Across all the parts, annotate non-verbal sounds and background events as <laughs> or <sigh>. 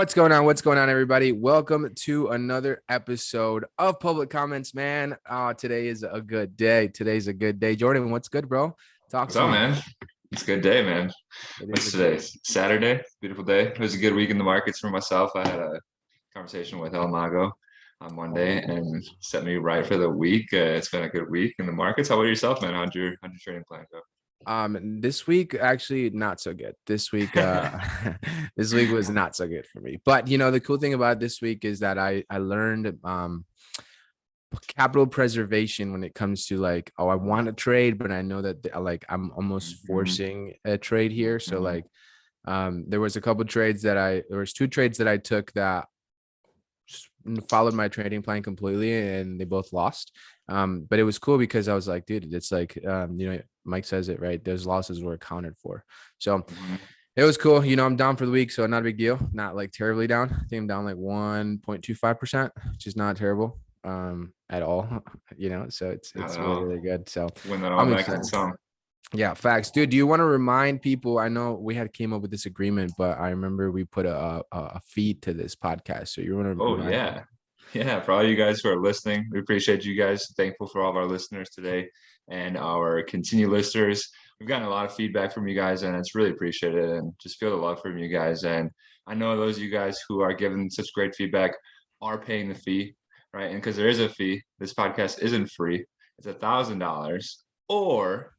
What's going on? What's going on, everybody? Welcome to another episode of Public Comments, man. Uh, today is a good day. Today's a good day. Jordan, what's good, bro? Talk up, man? It's a good day, man. What's today? Saturday. Beautiful day. It was a good week in the markets for myself. I had a conversation with El Mago on Monday and set me right for the week. Uh, it's been a good week in the markets. How about yourself, man? How'd your, how'd your trading plan go? Um, this week actually not so good. This week, uh, <laughs> <laughs> this week was not so good for me. But you know, the cool thing about this week is that I I learned um capital preservation when it comes to like, oh, I want to trade, but I know that like I'm almost mm-hmm. forcing a trade here. So mm-hmm. like, um, there was a couple trades that I there was two trades that I took that followed my trading plan completely and they both lost. Um, but it was cool because I was like, dude, it's like, um, you know, Mike says it right. Those losses were accounted for. So mm-hmm. it was cool. You know, I'm down for the week, so not a big deal. Not like terribly down. I think I'm down like 1.25%, which is not terrible um at all. <laughs> You know, so it's it's really, really good. So when that all back in song. Yeah, facts, dude. Do you want to remind people? I know we had came up with this agreement, but I remember we put a a, a feed to this podcast. So you want to? Oh yeah, them? yeah. For all you guys who are listening, we appreciate you guys. Thankful for all of our listeners today and our continued listeners. We've gotten a lot of feedback from you guys, and it's really appreciated. And just feel the love from you guys. And I know those of you guys who are giving such great feedback are paying the fee, right? And because there is a fee, this podcast isn't free. It's a thousand dollars, or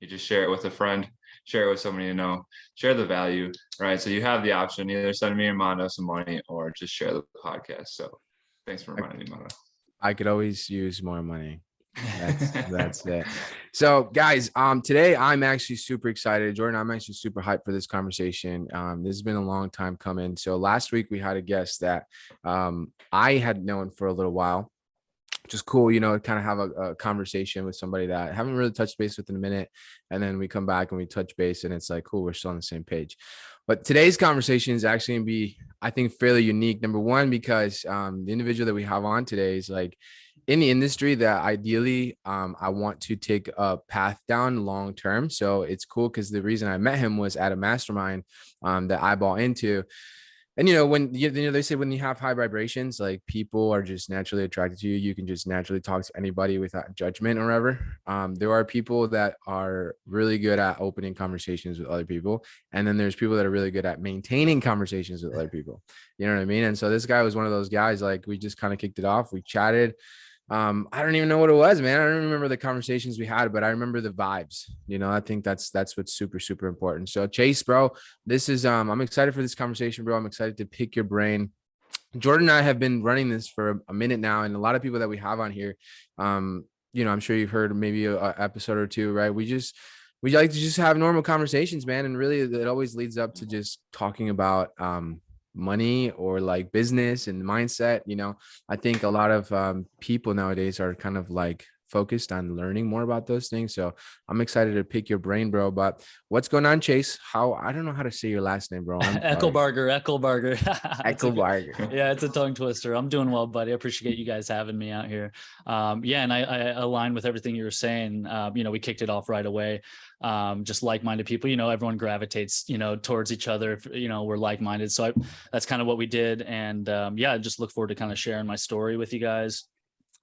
you just share it with a friend, share it with somebody you know, share the value, right? So you have the option either send me and Mondo some money or just share the podcast. So thanks for reminding me, Mondo. I could always use more money. That's that's it. So, guys, um, today I'm actually super excited. Jordan, I'm actually super hyped for this conversation. Um, this has been a long time coming. So last week we had a guest that um I had known for a little while. Just cool, you know, kind of have a, a, conversation with somebody that I haven't really touched base with in a minute. And then we come back and we touch base, and it's like, cool, we're still on the same page. But today's conversation is actually gonna be, I think, fairly unique. Number one, because um, the individual that we have on today is like in the industry that ideally um, I want to take a path down long term. So it's cool because the reason I met him was at a mastermind um, that I bought into. And you know, when you, you know they say when you have high vibrations, like people are just naturally attracted to you. You can just naturally talk to anybody without judgment or whatever. Um, there are people that are really good at opening conversations with other people, and then there's people that are really good at maintaining conversations with other <laughs> people. You know what I mean? And so this guy was one of those guys. Like we just kind of kicked it off. We chatted um i don't even know what it was man. I don't remember the conversations we had but i remember the vibes you know? I think that's that's what's super super important. So chase bro this is um i'm excited for this conversation bro. I'm excited to pick your brain. Jordan and i have been running this for a minute now and a lot of people that we have on here um you know i'm sure you've heard maybe a, a episode or two right? We just we like to just have normal conversations man and really it always leads up to just talking about um money or like business and mindset you know? I think a lot of um, people nowadays are kind of like focused on learning more about those things. So I'm excited to pick your brain, bro. But what's going on, Chase? How I don't know how to say your last name, bro. Eckelbarger, Eckelbarger. <laughs> Eckelbarger. yeah, it's a tongue twister. I'm doing well, buddy. I appreciate you guys having me out here. Um, yeah, and I, I align with everything you were saying. Um, you know, we kicked it off right away. Um, just like-minded people. You know, everyone gravitates, you know, towards each other. If, you know, we're like-minded. So I, that's kind of what we did. And um, yeah, I just look forward to kind of sharing my story with you guys.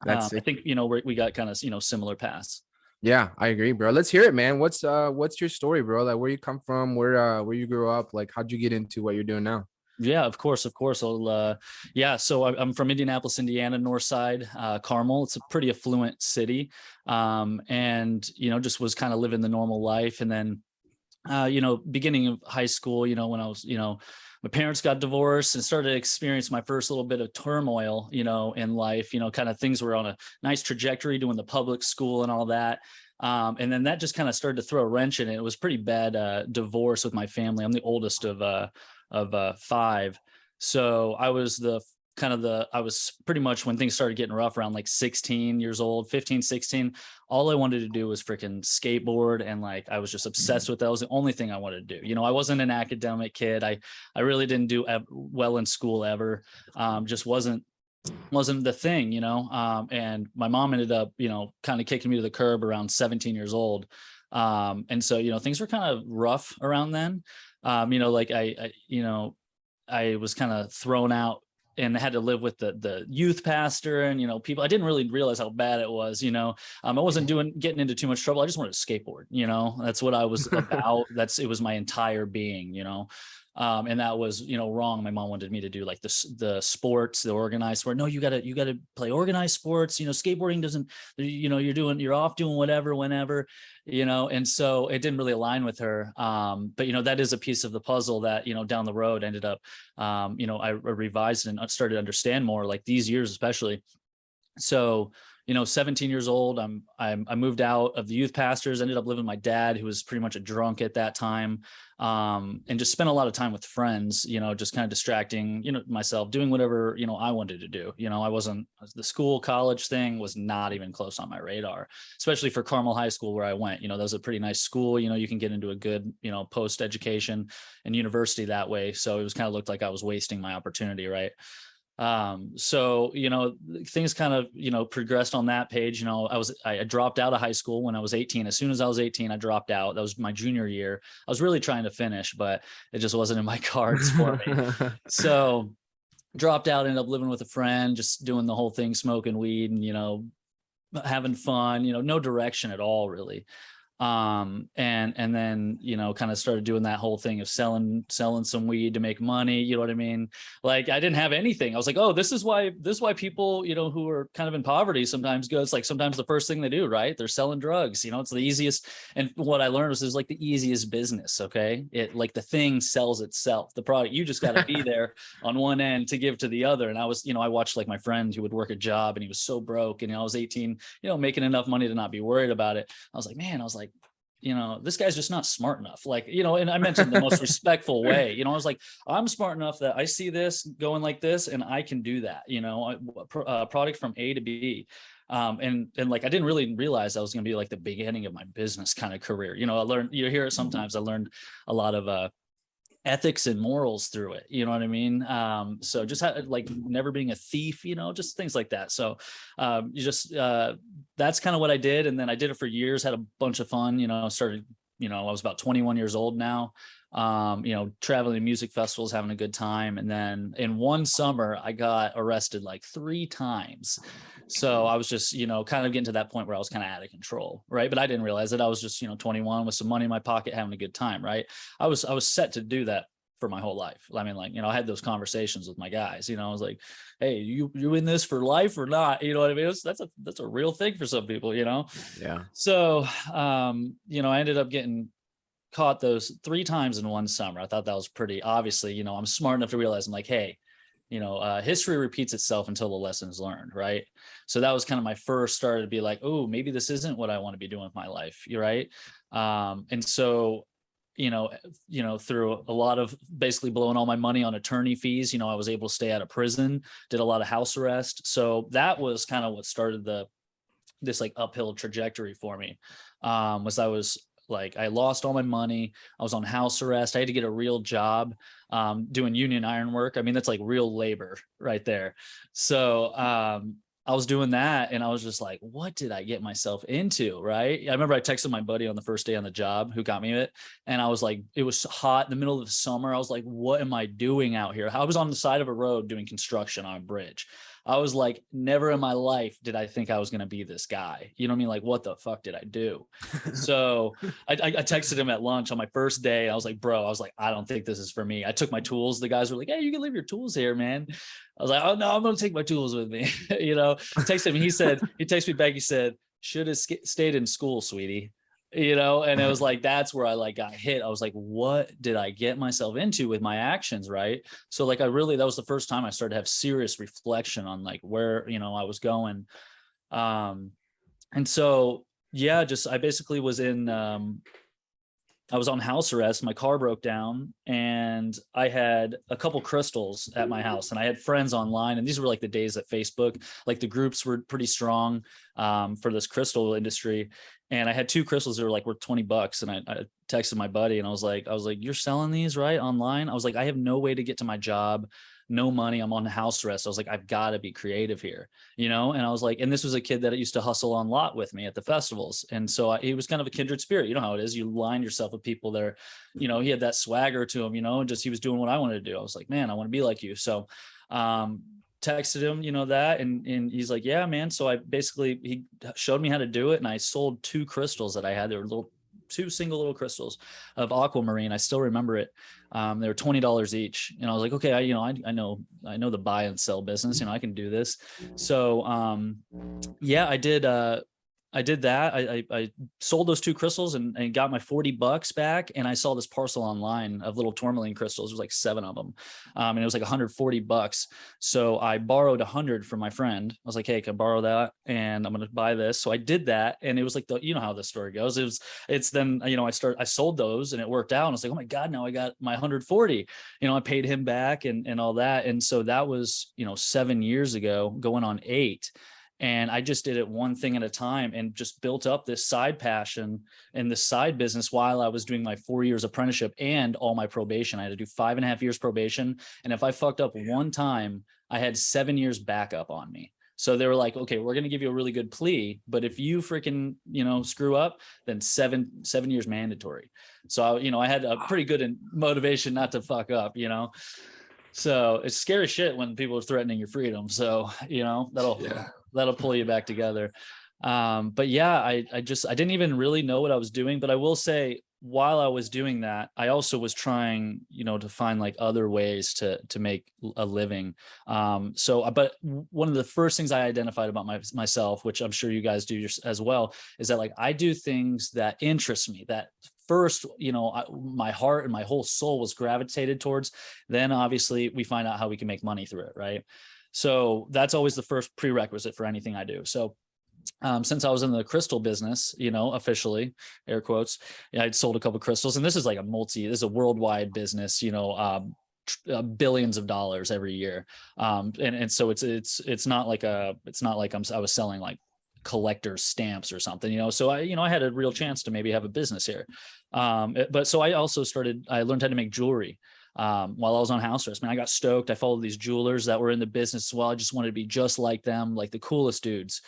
That's um, I think you know we we got kind of you know similar paths. Yeah, I agree, bro. Let's hear it, man. What's uh what's your story, bro? Like where you come from, where uh where you grew up, like how'd you get into what you're doing now? Yeah, of course, of course. I'll, uh, yeah, so I'm from Indianapolis, Indiana, North Side, uh, Carmel. It's a pretty affluent city, um, and you know, just was kind of living the normal life. And then, uh, you know, beginning of high school, you know, when I was, you know, my parents got divorced and started to experience my first little bit of turmoil, you know, in life, you know, kind of things were on a nice trajectory doing the public school and all that. Um, and then that just kind of started to throw a wrench in it. It was pretty bad uh, divorce with my family. I'm the oldest of uh, of uh, five, so I was the kind of the i was pretty much when things started getting rough around like 16 years old 15 16 all i wanted to do was freaking skateboard and like i was just obsessed mm-hmm. with that it was the only thing i wanted to do you know i wasn't an academic kid i i really didn't do ev- well in school ever um, just wasn't wasn't the thing you know um, and my mom ended up you know kind of kicking me to the curb around 17 years old um, and so you know things were kind of rough around then um, you know like I, I you know I was kind of thrown out and had to live with the the youth pastor and you know people i didn't really realize how bad it was you know? Um, i wasn't doing getting into too much trouble i just wanted to skateboard you know? That's what i was <laughs> about that's it was my entire being you know um, and that was you know wrong. My mom wanted me to do like the the sports the organized sport. No you gotta you gotta play organized sports. You know skateboarding doesn't you know you're doing you're off doing whatever whenever you know? And so it didn't really align with her. Um, but you know that is a piece of the puzzle that you know down the road ended up um, you know i revised and started to understand more like these years especially. So you know 17 years old I'm, I'm i moved out of the youth pastors ended up living with my dad who was pretty much a drunk at that time um, and just spent a lot of time with friends you know just kind of distracting you know myself doing whatever you know i wanted to do you know i wasn't the school college thing was not even close on my radar especially for carmel high school where i went you know that was a pretty nice school you know you can get into a good you know post education and university that way so it was kind of looked like i was wasting my opportunity right um so you know things kind of you know progressed on that page you know i was i dropped out of high school when i was 18 as soon as i was 18 i dropped out. That was my junior year. I was really trying to finish but it just wasn't in my <laughs> cards for me. <laughs> So dropped out ended up living with a friend just doing the whole thing smoking weed and you know having fun you know no direction at all really um and and then you know kind of started doing that whole thing of selling selling some weed to make money you know what i mean? Like i didn't have anything. I was like oh this is why this is why people you know who are kind of in poverty sometimes go it's like sometimes the first thing they do right? They're selling drugs you know it's the easiest and what i learned was it's like the easiest business okay? It like the thing sells itself. The product you just got to be there <laughs> on one end to give to the other and i was you know i watched like my friend who would work a job and he was so broke and you know, i was 18 you know making enough money to not be worried about it. I was like man i was like you know, this guy's just not smart enough. Like, you know, and I mentioned the most <laughs> respectful way, you know, I was like, I'm smart enough that I see this going like this and I can do that, you know, uh, product from A to B. Um, and, and like, I didn't really realize that was going to be like the beginning of my business kind of career. You know, I learned, you hear it mm-hmm. sometimes, I learned a lot of, uh, ethics and morals through it you know what i mean um so just like never being a thief you know just things like that so um you just uh that's kind of what i did and then i did it for years had a bunch of fun you know started you know i was about 21 years old now um, you know, traveling to music festivals, having a good time. And then in one summer, I got arrested like three times. So I was just, you know, kind of getting to that point where I was kind of out of control. Right. But I didn't realize that I was just, you know, 21 with some money in my pocket, having a good time. Right. I was, I was set to do that for my whole life. I mean, like, you know, I had those conversations with my guys, you know, I was like, Hey, you, you in this for life or not? You know what I mean? Was, that's a, that's a real thing for some people, you know? Yeah. So, um, you know, I ended up getting caught those three times in one summer. I thought that was pretty obviously, you know, I'm smart enough to realize I'm like, hey, you know, uh, history repeats itself until the lessons learned, right? So that was kind of my first start to be like, oh, maybe this isn't what I want to be doing with my life, you're right? Um, and so, you know, you know, through a lot of basically blowing all my money on attorney fees, you know, I was able to stay out of prison, did a lot of house arrest. So that was kind of what started the this like uphill trajectory for me. Um, was I was like I lost all my money. I was on house arrest. I had to get a real job um, doing union iron work. I mean, that's like real labor right there. So um, I was doing that and I was just like, what did I get myself into? Right. I remember I texted my buddy on the first day on the job who got me it. And I was like, it was hot in the middle of the summer. I was like, what am I doing out here? I was on the side of a road doing construction on a bridge. I was like, never in my life did I think I was going to be this guy. You know what I mean? Like, what the fuck did I do? so <laughs> I, I, texted him at lunch on my first day. I was like, bro, I was like, I don't think this is for me. I took my tools. The guys were like, hey, you can leave your tools here, man. I was like, oh, no, I'm going to take my tools with me. <laughs> you know, I texted him. He said, he texted me back. He said, should have stayed in school, sweetie you know and it was <laughs> like that's where i like got hit. I was like what did i get myself into with my actions right? So like i really that was the first time i started to have serious reflection on like where you know i was going. Um and so yeah just i basically was in um I was on house arrest. My car broke down, and I had a couple crystals at my house, and I had friends online. And these were like the days that Facebook, like the groups were pretty strong um, for this crystal industry. And I had two crystals that were like worth twenty bucks, and I, I texted my buddy, and I was like, I was like, you're selling these right online? I was like, I have no way to get to my job no money. I'm on house arrest. I was like, I've got to be creative here, you know? And I was like, and this was a kid that used to hustle on lot with me at the festivals. And so I, he was kind of a kindred spirit. You know how it is. You line yourself with people that are, you know, he had that swagger to him, you know, and just he was doing what I wanted to do. I was like, man, I want to be like you. So, um, texted him, you know, that and and he's like, Yeah, man. So I basically he showed me how to do it and I sold two crystals that I had. They were little two single little crystals of aquamarine. I still remember it. Um, they were twenty dollars each, and I was like, okay, I you know I, I know I know the buy and sell business. You know I can do this. So um, yeah, I did. Uh, I did that. I, I, I, sold those two crystals and, and, got my 40 bucks back. And I saw this parcel online of little tourmaline crystals. There was like seven of them. Um, and it was like 140 bucks. So I borrowed hundred from my friend. I was like, Hey, can I borrow that? And I'm going to buy this. So I did that. And it was like the, you know how this story goes. It was, it's then, you know, I started, I sold those and it worked out. And I was like, Oh my God, now I got my 140, you know, I paid him back and, and all that. And so that was, you know, seven years ago going on eight and i just did it one thing at a time and just built up this side passion and this side business while i was doing my four years apprenticeship and all my probation. I had to do five and a half years probation. And if i fucked up one time i had seven years backup on me. So they were like okay we're going to give you a really good plea but if you freaking you know screw up then seven seven years mandatory. So I, you know i had a pretty good motivation not to fuck up you know? So it's scary shit when people are threatening your freedom. So you know that'll yeah that'll pull you back together. Um, but yeah, I, I just I didn't even really know what I was doing. But I will say, while I was doing that, I also was trying, you know, to find like other ways to to make a living. Um, so, uh, but one of the first things I identified about my, myself, which I'm sure you guys do as well, is that like I do things that interest me, that first you know I, my heart and my whole soul was gravitated towards then obviously we find out how we can make money through it right so that's always the first prerequisite for anything I do. So um, since I was in the crystal business, you know, officially, air quotes, I'd sold a couple crystals, and this is like a multi, this is a worldwide business, you know, um, uh, billions of dollars every year, um, and and so it's it's it's not like a it's not like I'm I was selling like collector stamps or something, you know. So I you know I had a real chance to maybe have a business here, um, but so I also started I learned how to make jewelry um, while I was on house arrest. Man, I got stoked. I followed these jewelers that were in the business as well. I just wanted to be just like them, like the coolest dudes.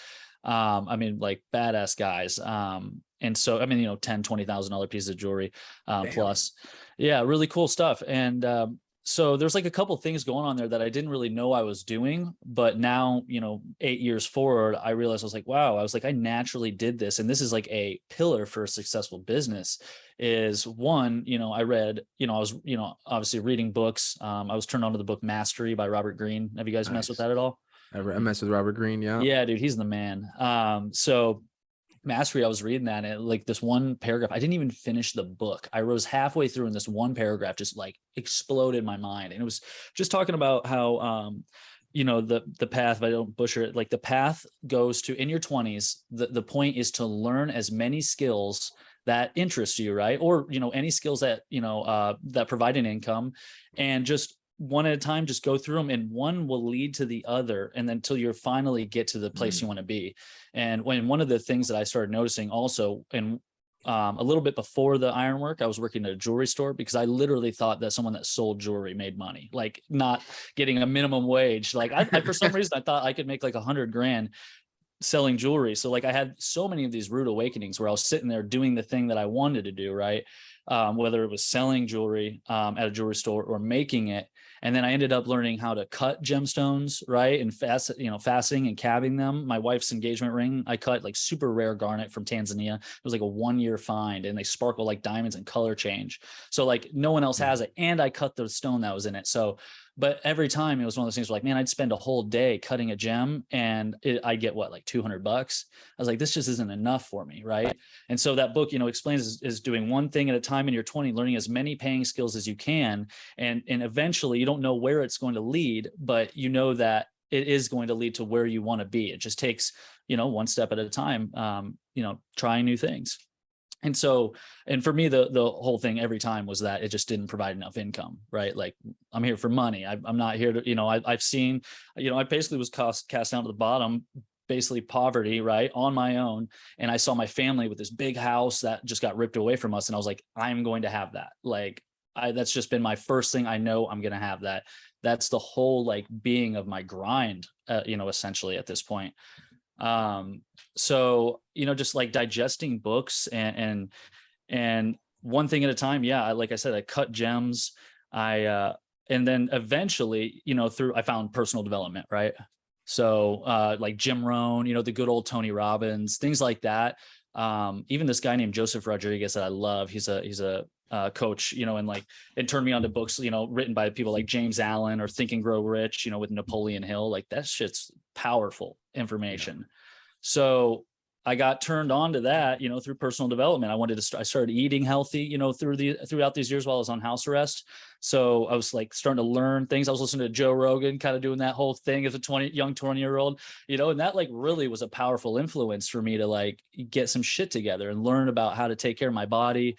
Um, I mean, like badass guys. Um, and so, I mean, you know, 10, $20,000 pieces of jewelry uh, plus. Yeah, really cool stuff. And um, so there's like a couple things going on there that I didn't really know I was doing, but now, you know, eight years forward, I realized I was like, wow, I was like, I naturally did this. And this is like a pillar for a successful business is one, you know, I read, you know, I was, you know, obviously reading books. Um, I was turned on to the book Mastery by Robert Greene. Have you guys nice. messed with that at all? I messed with Robert Greene. Yeah. Yeah, dude, he's the man. Um, so mastery i was reading that and like this one paragraph i didn't even finish the book. I rose halfway through and this one paragraph just like exploded my mind and it was just talking about how um you know the the path if i don't butcher it like the path goes to in your 20s the, the point is to learn as many skills that interest you right? Or you know any skills that you know uh, that provide an income and just one at a time just go through them and one will lead to the other and then until you finally get to the place mm-hmm. you want to be. And when one of the things that i started noticing also and um, a little bit before the ironwork i was working at a jewelry store because i literally thought that someone that sold jewelry made money like not getting a minimum wage. Like I, I for some <laughs> reason i thought i could make like a hundred grand selling jewelry. So like i had so many of these rude awakenings where i was sitting there doing the thing that i wanted to do right? Um, whether it was selling jewelry um, at a jewelry store or making it and then I ended up learning how to cut gemstones, right? And fast, you know, faceting and cabbing them. My wife's engagement ring, I cut like super rare garnet from Tanzania. It was like a one year find and they sparkle like diamonds and color change. So like no one else hmm. has it. And I cut the stone that was in it. So but every time it was one of those things where like, man, I'd spend a whole day cutting a gem and it, I'd get what, like 200 bucks. I was like, this just isn't enough for me. Right. And so that book, you know, explains is, is doing one thing at a time in your 20, learning as many paying skills as you can. And, and eventually you don't know where it's going to lead, but you know that it is going to lead to where you want to be. It just takes, you know, one step at a time, um, you know, trying new things and so and for me the the whole thing every time was that it just didn't provide enough income right like i'm here for money I, am not here to you know I, have seen you know i basically was cast cast down to the bottom basically poverty right on my own and i saw my family with this big house that just got ripped away from us and i was like i'm going to have that like I that's just been my first thing. I know I'm gonna have that. That's the whole like being of my grind, uh, you know, essentially at this point. Um, so you know, just like digesting books and and and one thing at a time. Yeah, I, like I said, I cut gems. I uh, and then eventually, you know, through I found personal development, right? So uh, like Jim Rohn, you know, the good old Tony Robbins, things like that. Um, even this guy named Joseph Rodriguez that I love. He's a he's a uh, coach, you know, and like it turned me on to books, you know, written by people like James Allen or Think and Grow Rich, you know, with Napoleon Hill. Like that shit's powerful information. So I got turned on to that, you know, through personal development. I wanted to start, I started eating healthy, you know, through the throughout these years while I was on house arrest. So I was like starting to learn things. I was listening to Joe Rogan, kind of doing that whole thing as a 20 young 20 year old, you know, and that like really was a powerful influence for me to like get some shit together and learn about how to take care of my body,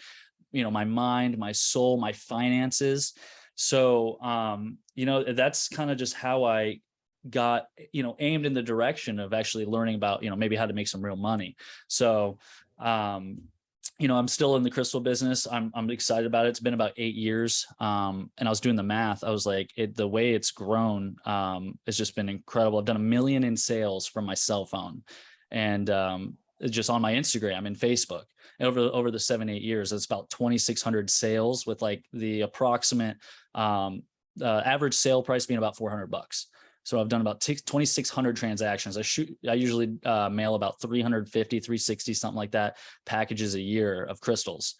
you know, my mind, my soul, my finances. So um, you know, that's kind of just how I got you know aimed in the direction of actually learning about you know maybe how to make some real money. So um you know i'm still in the crystal business. I'm i'm excited about it. It's been about 8 years um and i was doing the math. I was like it the way it's grown um it's just been incredible. I've done a million in sales from my cell phone and um just on my instagram and facebook over over the 7 8 years it's about 2600 sales with like the approximate um uh, average sale price being about 400 bucks so I've done about 2,600 transactions. I shoot, I usually uh, mail about 350, 360, something like that, packages a year of crystals,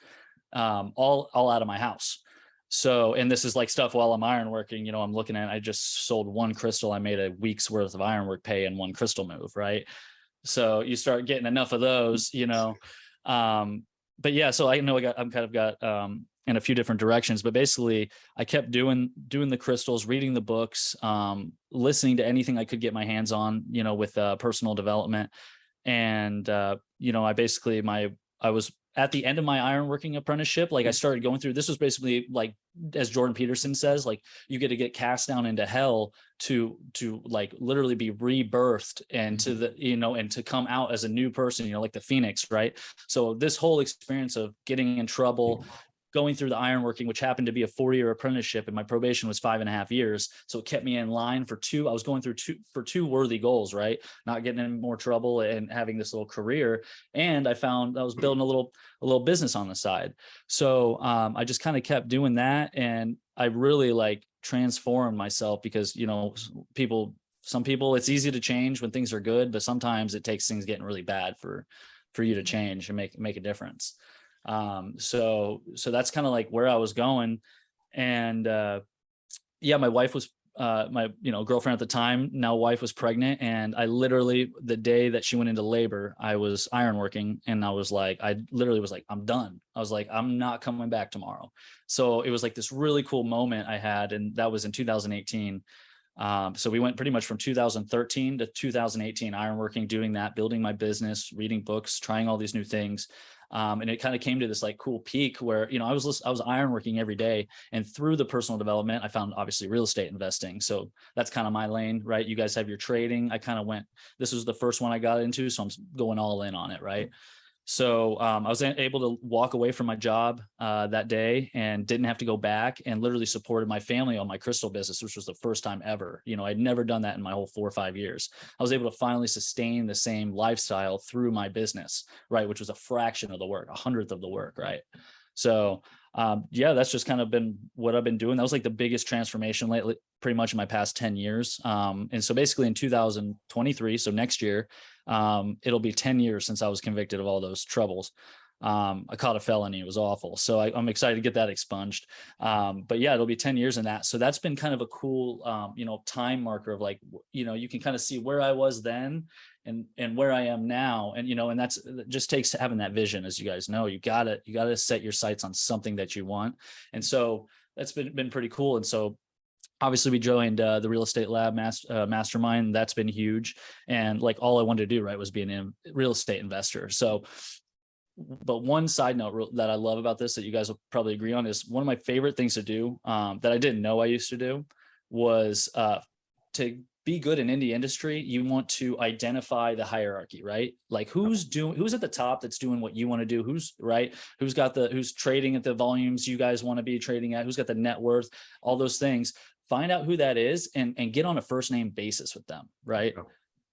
um, all, all out of my house. So, and this is like stuff while I'm ironworking, you know, I'm looking at, I just sold one crystal. I made a week's worth of ironwork pay in one crystal move. Right. So you start getting enough of those, you know, um, but yeah, so I know I got, I'm kind of got, um, in a few different directions but basically i kept doing doing the crystals reading the books um, listening to anything i could get my hands on you know with uh, personal development. And uh, you know i basically my i was at the end of my ironworking apprenticeship like i mm. started going through this was basically like as jordan peterson says like you get to get cast down into hell to to like literally be rebirthed and to mm-hmm. the you know and to come out as a new person you know like the phoenix right? So this whole experience of getting in trouble mm-hmm. Going through the ironworking, which happened to be a four-year apprenticeship, and my probation was five and a half years. So it kept me in line for two. I was going through two for two worthy goals, right? Not getting in more trouble and having this little career. And I found I was building a little a little business on the side. So um, I just kind of kept doing that, and I really like transformed myself because you know people some people it's easy to change when things are good but sometimes it takes things getting really bad for for you to change and make make a difference um, so so that's kind of like where I was going. And uh, yeah, my wife was uh, my you know girlfriend at the time now wife was pregnant and i literally the day that she went into labor i was ironworking and i was like i literally was like i'm done. I was like i'm not coming back tomorrow. So it was like this really cool moment i had and that was in 2018 um, so we went pretty much from 2013 to 2018 ironworking doing that building my business reading books trying all these new things um, and it kind of came to this like cool peak where you know I was I was ironworking every day, and through the personal development, I found obviously real estate investing. So that's kind of my lane, right? You guys have your trading. I kind of went. This was the first one I got into, so I'm going all in on it, right? So um, I was able to walk away from my job uh, that day and didn't have to go back and literally supported my family on my crystal business, which was the first time ever. You know, I'd never done that in my whole four or five years. I was able to finally sustain the same lifestyle through my business, right? Which was a fraction of the work, a hundredth of the work, right? So um, yeah, that's just kind of been what I've been doing. That was like the biggest transformation lately, pretty much in my past 10 years. Um, and so basically in 2023, so next year, um, it'll be 10 years since I was convicted of all those troubles. Um, I caught a felony. It was awful. So I, am excited to get that expunged. Um, but yeah, it'll be 10 years in that. So that's been kind of a cool, um, you know, time marker of like, you know, you can kind of see where I was then and, and where I am now. And, you know, and that's it just takes having that vision, as you guys know, you gotta, you gotta set your sights on something that you want. And so that's been, been pretty cool. And so obviously we joined uh, the real estate lab master, uh, mastermind. That's been huge. And like all i wanted to do right was be a real estate investor. So but one side note that i love about this that you guys will probably agree on is one of my favorite things to do um, that i didn't know i used to do was uh, to be good in indie industry, you want to identify the hierarchy, right? Like who's doing who's at the top that's doing what you want to do, who's right, who's got the who's trading at the volumes you guys want to be trading at, who's got the net worth, all those things. Find out who that is and and get on a first name basis with them, right?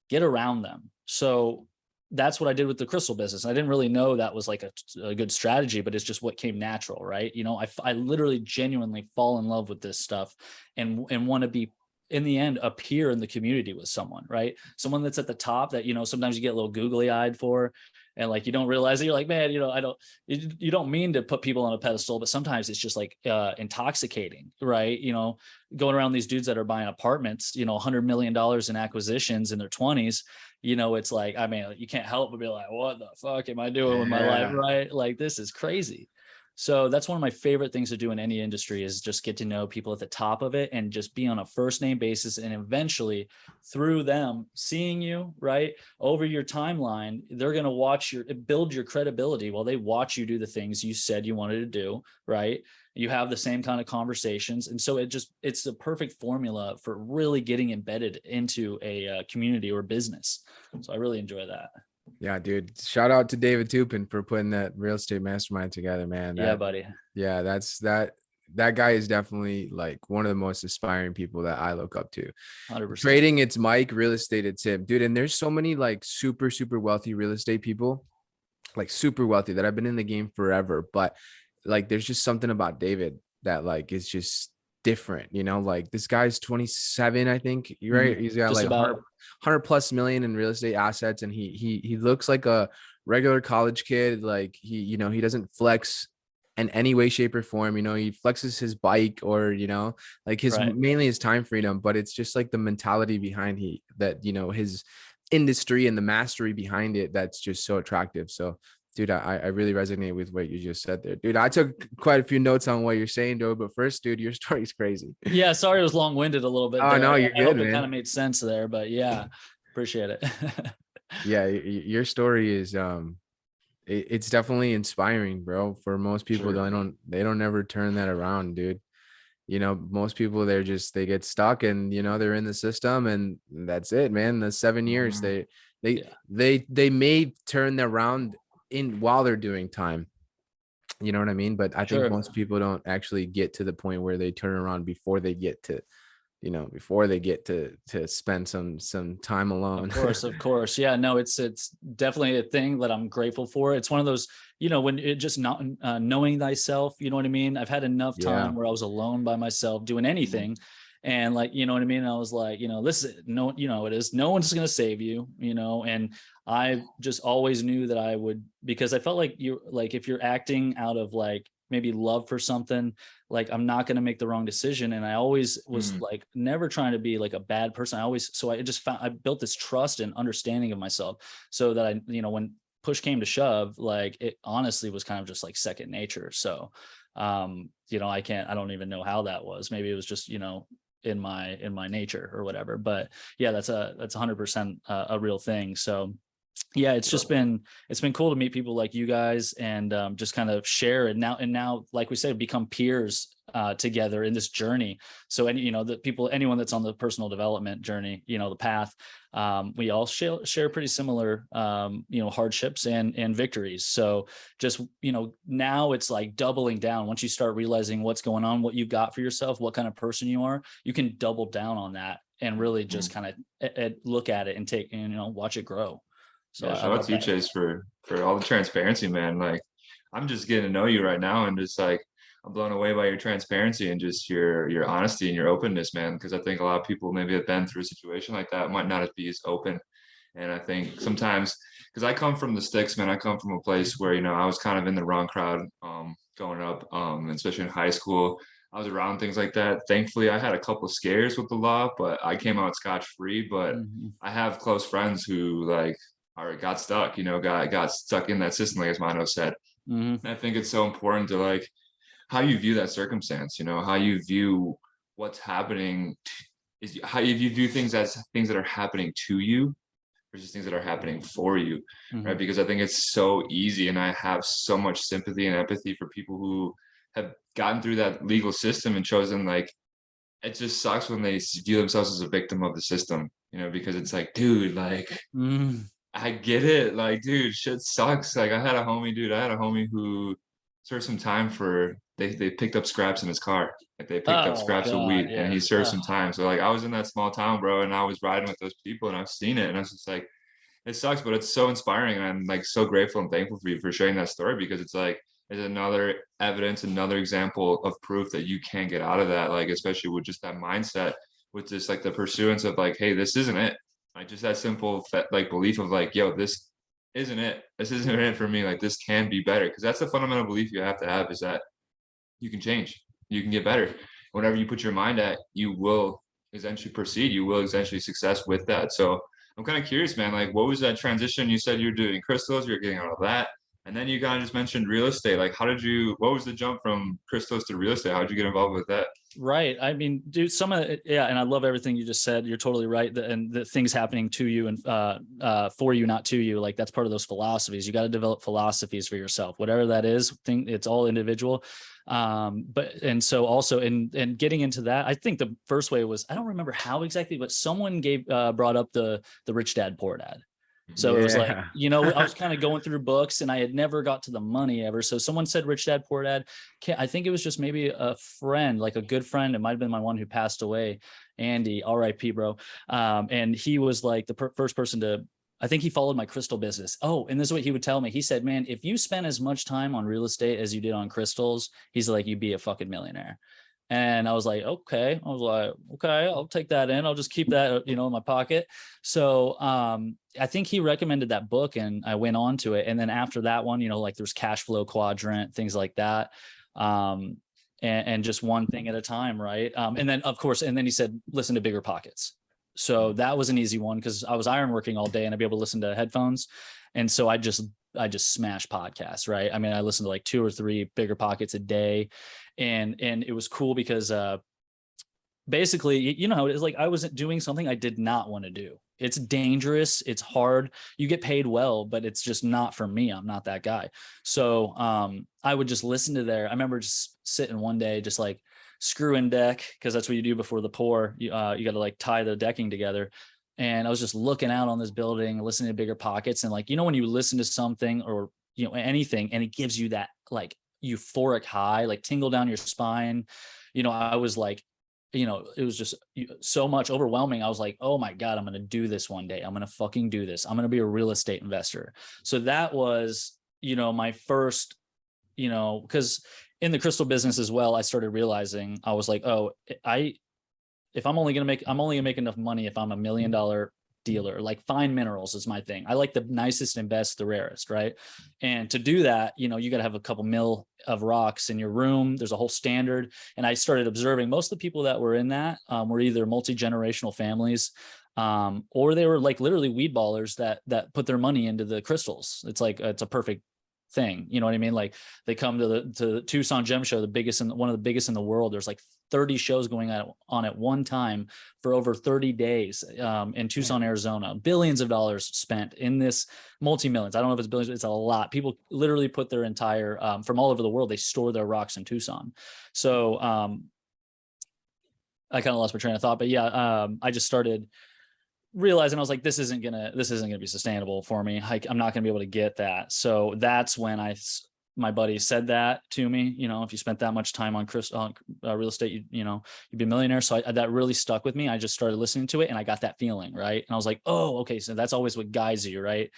Get around them. So that's what I did with the crystal business. I didn't really know that was like a, a, good strategy, but it's just what came natural, right? You know, I, I literally genuinely fall in love with this stuff and and want to be in the end appear in the community with someone, right? Someone that's at the top that you know sometimes you get a little googly eyed for, and like you don't realize it. You're like, man, you know, I don't. You, you don't mean to put people on a pedestal, but sometimes it's just like uh, intoxicating, right? You know, going around these dudes that are buying apartments, you know, hundred million dollars in acquisitions in their twenties, you know, it's like, I mean, you can't help but be like, what the fuck am I doing with my life? Right. Like, this is crazy. So that's one of my favorite things to do in any industry is just get to know people at the top of it and just be on a first name basis. And eventually through them seeing you right over your timeline, they're going to watch your build your credibility while they watch you do the things you said you wanted to do. Right you have the same kind of conversations and so it just it's the perfect formula for really getting embedded into a uh, community or business so i really enjoy that yeah dude shout out to david toupin for putting that real estate mastermind together man that, yeah buddy yeah that's that that guy is definitely like one of the most aspiring people that I look up to. 100%. Trading, it's Mike. Real estate, it's him, dude. And there's so many like super, super wealthy real estate people, like super wealthy that I've been in the game forever. But like there's just something about David that like is just different, you know, like this guy's 27, I think, right? Mm-hmm. He's got just like 100, 100 plus million in real estate assets and he he he looks like a regular college kid like he you know, he doesn't flex in any way shape or form you know he flexes his bike or you know like his right. mainly his time freedom but it's just like the mentality behind he that you know his industry and the mastery behind it that's just so attractive so dude, I, I really resonate with what you just said there, dude. I took quite a few notes on what you're saying, though. But first, dude, your <laughs> story's crazy. Yeah, sorry, it was long winded a little bit. Oh there. no, you're I, good. I hope it kind of made sense there, but yeah, appreciate it. <laughs> yeah, your story is um, it, it's definitely inspiring, bro. For most people, sure. they don't they don't ever turn that around, dude. You know, most people they're just they get stuck and you know they're in the system and that's it, man. The seven years mm-hmm. they they yeah. they they may turn around in while they're doing time you know what i mean but i sure. think most people don't actually get to the point where they turn around before they get to you know before they get to to spend some some time alone of <laughs> course of course yeah no it's it's definitely a thing that i'm grateful for it's one of those you know when it just not uh, knowing thyself you know what i mean i've had enough time yeah. where i was alone by myself doing mm-hmm. anything mm-hmm. And like you know what i mean i was like you know this is no you know it is no one's going to save you you know and I just always knew that I would because I felt like you like if you're acting out of like maybe love for something, like I'm not going to make the wrong decision. And I always was mm. like never trying to be like a bad person. I always so I just found I built this trust and understanding of myself so that I you know when push came to shove, like it honestly was kind of just like second nature. So um you know I can't I don't even know how that was. Maybe it was just you know in my in my nature or whatever but yeah that's a that's 100% a, uh, a real thing. So yeah it's just been it's been cool to meet people like you guys and um, just kind of share and now and now like we said become peers uh, together in this journey. So any you know the people anyone that's on the personal development journey you know the path um, we all share, share pretty similar um, you know hardships and and victories. So just you know now it's like doubling down. Once you start realizing what's going on what you got for yourself what kind of person you are you can double down on that and really just mm. kind of look at it and take and you know watch it grow so yeah, shout out to you, Chase, for for all the transparency, man. Like I'm just getting to know you right now, and just like I'm blown away by your transparency and just your your honesty and your openness, man. Because I think a lot of people maybe have been through a situation like that might not be as open. And I think sometimes because I come from the sticks, man, I come from a place where you know I was kind of in the wrong crowd um, growing up, um, especially in high school. I was around things like that. Thankfully, I had a couple scares with the law, but I came out scotch free. But mm-hmm. I have close friends who like or got stuck, you know, got got stuck in that system, like as Mano said. Mm-hmm. I think it's so important to like how you view that circumstance, you know, how you view what's happening is how you view things as things that are happening to you versus things that are happening for you, mm-hmm. right? Because I think it's so easy, and I have so much sympathy and empathy for people who have gotten through that legal system and chosen like it just sucks when they view themselves as a victim of the system, you know, because it's like, dude, like Mm, I get it. Like, dude, shit sucks. Like I had a homie, dude, I had a homie who served some time for they they picked up scraps in his car. Like they picked Oh, up scraps of God, wheat yeah. and he served Ugh. some time. So like I was in that small town, bro, and I was riding with those people and I've seen it and I was just like, it sucks, but it's so inspiring and I'm like so grateful and thankful for you for sharing that story because it's like it's another evidence, another example of proof that you can get out of that, like especially with just that mindset, with just like the pursuance of like, hey, this isn't it. Like just that simple like belief of like, yo, this isn't it. This isn't it for me. Like this can be better. Cause that's the fundamental belief you have to have is that you can change, you can get better. Whatever you put your mind at, you will eventually proceed. You will eventually success with that. So I'm kind of curious, man. Like, what was that transition? You said you were doing crystals, you're getting out of that, and then you kind of just mentioned real estate. Like, how did you? What was the jump from crystals to real estate? How did you get involved with that? Right. I mean, dude, some of it, yeah, and I love everything you just said. You're totally right. And the things happening to you and uh, uh, for you, not to you. Like that's part of those philosophies. You got to develop philosophies for yourself, whatever that is. Think it's all individual. Um, but and so also in and getting into that, I think the first way was I don't remember how exactly, but someone gave uh, brought up the the rich dad poor dad. So it was like, you know, I was kind of <laughs> going through books and I had never got to the money ever. So someone said Rich Dad Poor Dad. I think it was just maybe a friend, like a good friend. It might have been my one who passed away, Andy, RIP, bro. Um, and he was like the per- first person to, I think he followed my crystal business. Oh, and this is what he would tell me. He said, man, if you spent as much time on real estate as you did on crystals, he's like, you'd be a fucking millionaire. And I was like, okay. I was like, okay, I'll take that in. I'll just keep that, uh, you know, in my pocket. So um, I think he recommended that book and I went on to it. And then after that one, you know, like there's cash flow quadrant, things like that. Um, and, and just one thing at a time, right? Um, and then of course, and then he said, listen to BiggerPockets. So that was an easy one because I was ironworking all day and I'd be able to listen to headphones. And so I just I just smash podcasts, right? I mean, I listened to like two or three BiggerPockets a day. And and it was cool because uh basically you know how it is like i wasn't doing something i did not want to do it's dangerous it's hard you get paid well but it's just not for me i'm not that guy so um i would just listen to there. i remember just sitting one day just like screw in deck because that's what you do before the pour you, uh, you got to like tie the decking together and i was just looking out on this building listening to BiggerPockets and like you know when you listen to something or you know anything and it gives you that like euphoric high like tingle down your spine you know i was like you know, it was just so much overwhelming. I was like, oh my God, I'm going to do this one day. I'm going to fucking do this. I'm going to be a real estate investor. So that was, you know, my first, you know, because in the crystal business as well, I started realizing I was like, oh, I, if I'm only going to make, I'm only going to make enough money if I'm a million dollar dealer. Like fine minerals is my thing. I like the nicest and best, the rarest, right? And to do that, you know, you got to have a couple mil of rocks in your room. There's a whole standard and I started observing most of the people that were in that um, were either multi generational families, um, or they were like literally weed ballers that that put their money into the crystals. It's like it's a perfect thing. You know what I mean? Like they come to the to the Tucson Gem Show, the biggest and one of the biggest in the world. There's like 30 shows going on at one time for over 30 days um, in Tucson, Arizona. Billions of dollars spent in this multi millions. I don't know if it's billions, it's a lot. People literally put their entire um, from all over the world. They store their rocks in Tucson. So um, I kind of lost my train of thought, but yeah, um, I just started realizing I was like, this isn't gonna, this isn't gonna be sustainable for me. Like, I'm not gonna be able to get that. So that's when I, my buddy said that to me. You know, if you spent that much time on Chris on uh, real estate, you you know, you'd be a millionaire. So I, that really stuck with me. I just started listening to it, and I got that feeling, right? And I was like, oh, okay. So that's always what guides you, right?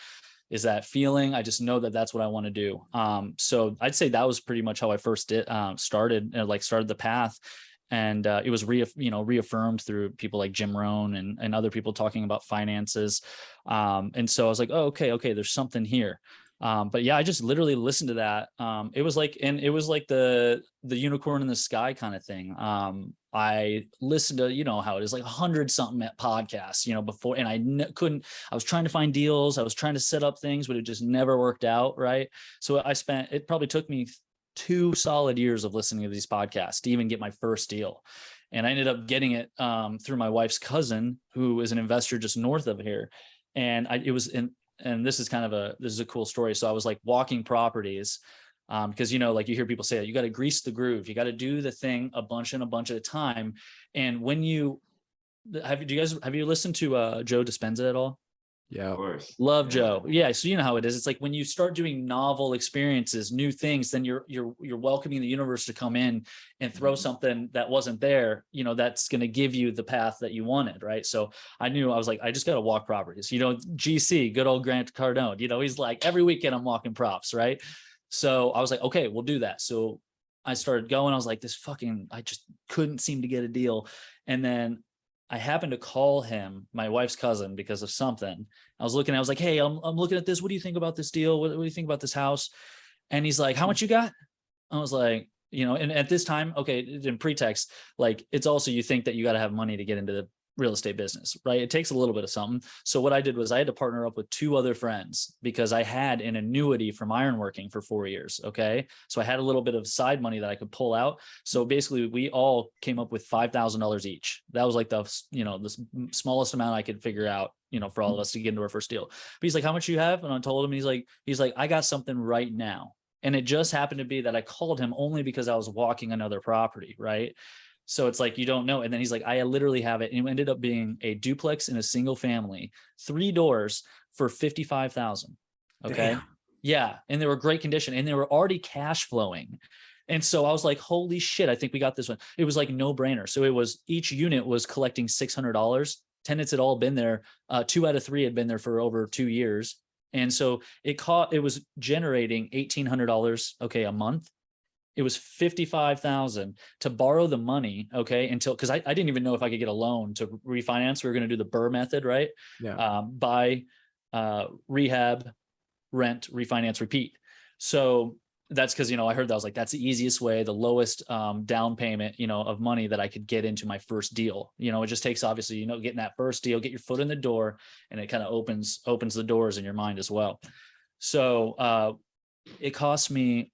Is that feeling? I just know that that's what I want to do. Um, so I'd say that was pretty much how I first did um, started, uh, like started the path and uh, it was re you know reaffirmed through people like Jim Rohn and and other people talking about finances, um, and so I was like, oh okay, okay, there's something here. Um, but yeah, I just literally listened to that. Um, it was like, and it was like the the unicorn in the sky kind of thing. Um, I listened to, you know, how it is like a hundred something podcasts, you know, before, and I n- couldn't. I was trying to find deals. I was trying to set up things, but it just never worked out, right? So I spent. It probably took me two solid years of listening to these podcasts to even get my first deal. And I ended up getting it um, through my wife's cousin, who is an investor just north of here. And I, it was in, and this is kind of a, this is a cool story. So I was like walking properties Um, because you know, like you hear people say, you got to grease the groove, you got to do the thing a bunch and a bunch at a time. And when you have, do you guys have you listened to uh, Joe Dispenza at all? Yeah. Of course. Love. Joe. Yeah, so you know how it is. It's like when you start doing novel experiences, new things, then you're you're you're welcoming the universe to come in and throw Mhm. something that wasn't there, you know, that's going to give you the path that you wanted, right? So I knew I was like I just got to walk properties. You know, GC, good old Grant Cardone, you know, he's like every weekend I'm walking props, right? So I was like, okay, we'll do that. So I started going. I was like, this fucking, I just couldn't seem to get a deal. And then I happened to call him, my wife's cousin, because of something. I was looking, I was like, hey, I'm, I'm looking at this. What do you think about this deal? What, what do you think about this house? And he's like, how much you got? I was like, you know, and at this time, okay, in pretext, like it's also you think that you got to have money to get into the real estate business, right? It takes a little bit of something. So what I did was I had to partner up with two other friends because I had an annuity from ironworking for four years. Okay. So I had a little bit of side money that I could pull out. So basically we all came up with $5,000 each. That was like the, you know, the smallest amount I could figure out, you know, for all of us to get into our first deal. But he's like, how much you have? And I told him, he's like, he's like, I got something right now. And it just happened to be that I called him only because I was walking another property. Right. So it's like you don't know. And then he's like, I literally have it. And it ended up being a duplex in a single family, three doors for 55,000. Okay. Damn. Yeah. And they were great condition and they were already cash flowing. And so I was like, holy shit, I think we got this one. It was like no brainer. So it was each unit was collecting $600. Tenants had all been there. Uh, two out of three had been there for over two years. And so it caught, it was generating $1,800, okay, a month. It was 55,000 to borrow the money, okay, until, cause I, I didn't even know if I could get a loan to refinance. We were going to do the BRRRR method, right? Yeah. um, buy, uh, rehab, rent, refinance, repeat. So that's because you know I heard that I was like that's the easiest way, the lowest um, down payment, you know, of money that I could get into my first deal. You know, it just takes obviously you know getting that first deal, get your foot in the door, and it kind of opens opens the doors in your mind as well. So uh, it cost me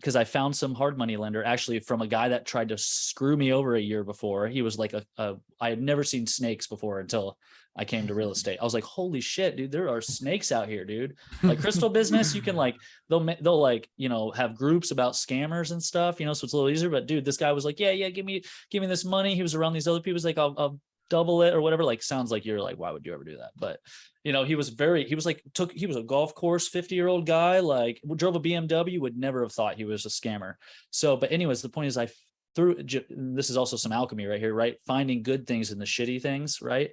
because I found some hard money lender actually from a guy that tried to screw me over a year before. He was like a, a I had never seen snakes before until I came to real estate. I was like, holy shit, dude, there are snakes out here, dude. Like crystal business, you can like they'll they'll like you know have groups about scammers and stuff, you know, so it's a little easier. But dude, this guy was like, yeah, yeah, give me give me this money. He was around these other people. He's like, I'll, I'll double it or whatever. Like sounds like you're like, why would you ever do that? But you know, he was very he was like took he was a golf course 50 year old guy like drove a BMW. Would never have thought he was a scammer. So, but anyways, the point is I through j- this is also some alchemy right here right finding good things in the shitty things right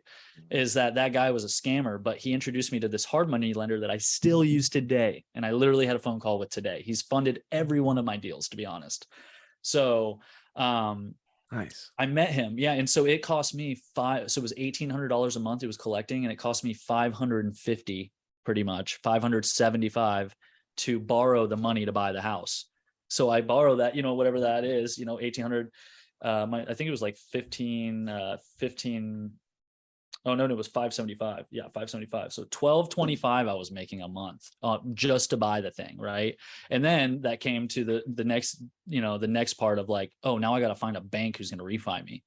is that that guy was a scammer but he introduced me to this hard money lender that i still use today and i literally had a phone call with today he's funded every one of my deals to be honest so um Nice. I met him. Yeah. And so it cost me five. So it was $1,800 a month it was collecting and it cost me 550 pretty much 575 to borrow the money to buy the house. So I borrow that, you know, whatever that is, you know, 1800, uh, my, I think it was like 15, uh, 15. Oh no, no, it was 575. Yeah, 575. So 1225 I was making a month uh, just to buy the thing, right? And then that came to the the next, you know, the next part of like, oh, now I got to find a bank who's going to refi me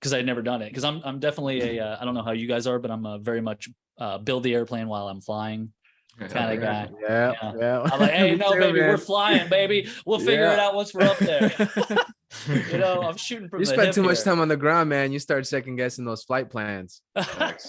because I'd never done it. Because I'm I'm definitely a uh, I don't know how you guys are, but I'm a very much uh, build the airplane while I'm flying kind of guy. Yeah. Yeah. Yeah. I'm like, hey, <laughs> Me no, too, baby, we're flying, baby. We'll figure it out once we're up there. <laughs> <laughs> you know, I'm shooting from You the spend hip too much time on the ground, man. You start second guessing those flight plans. <laughs> Facts.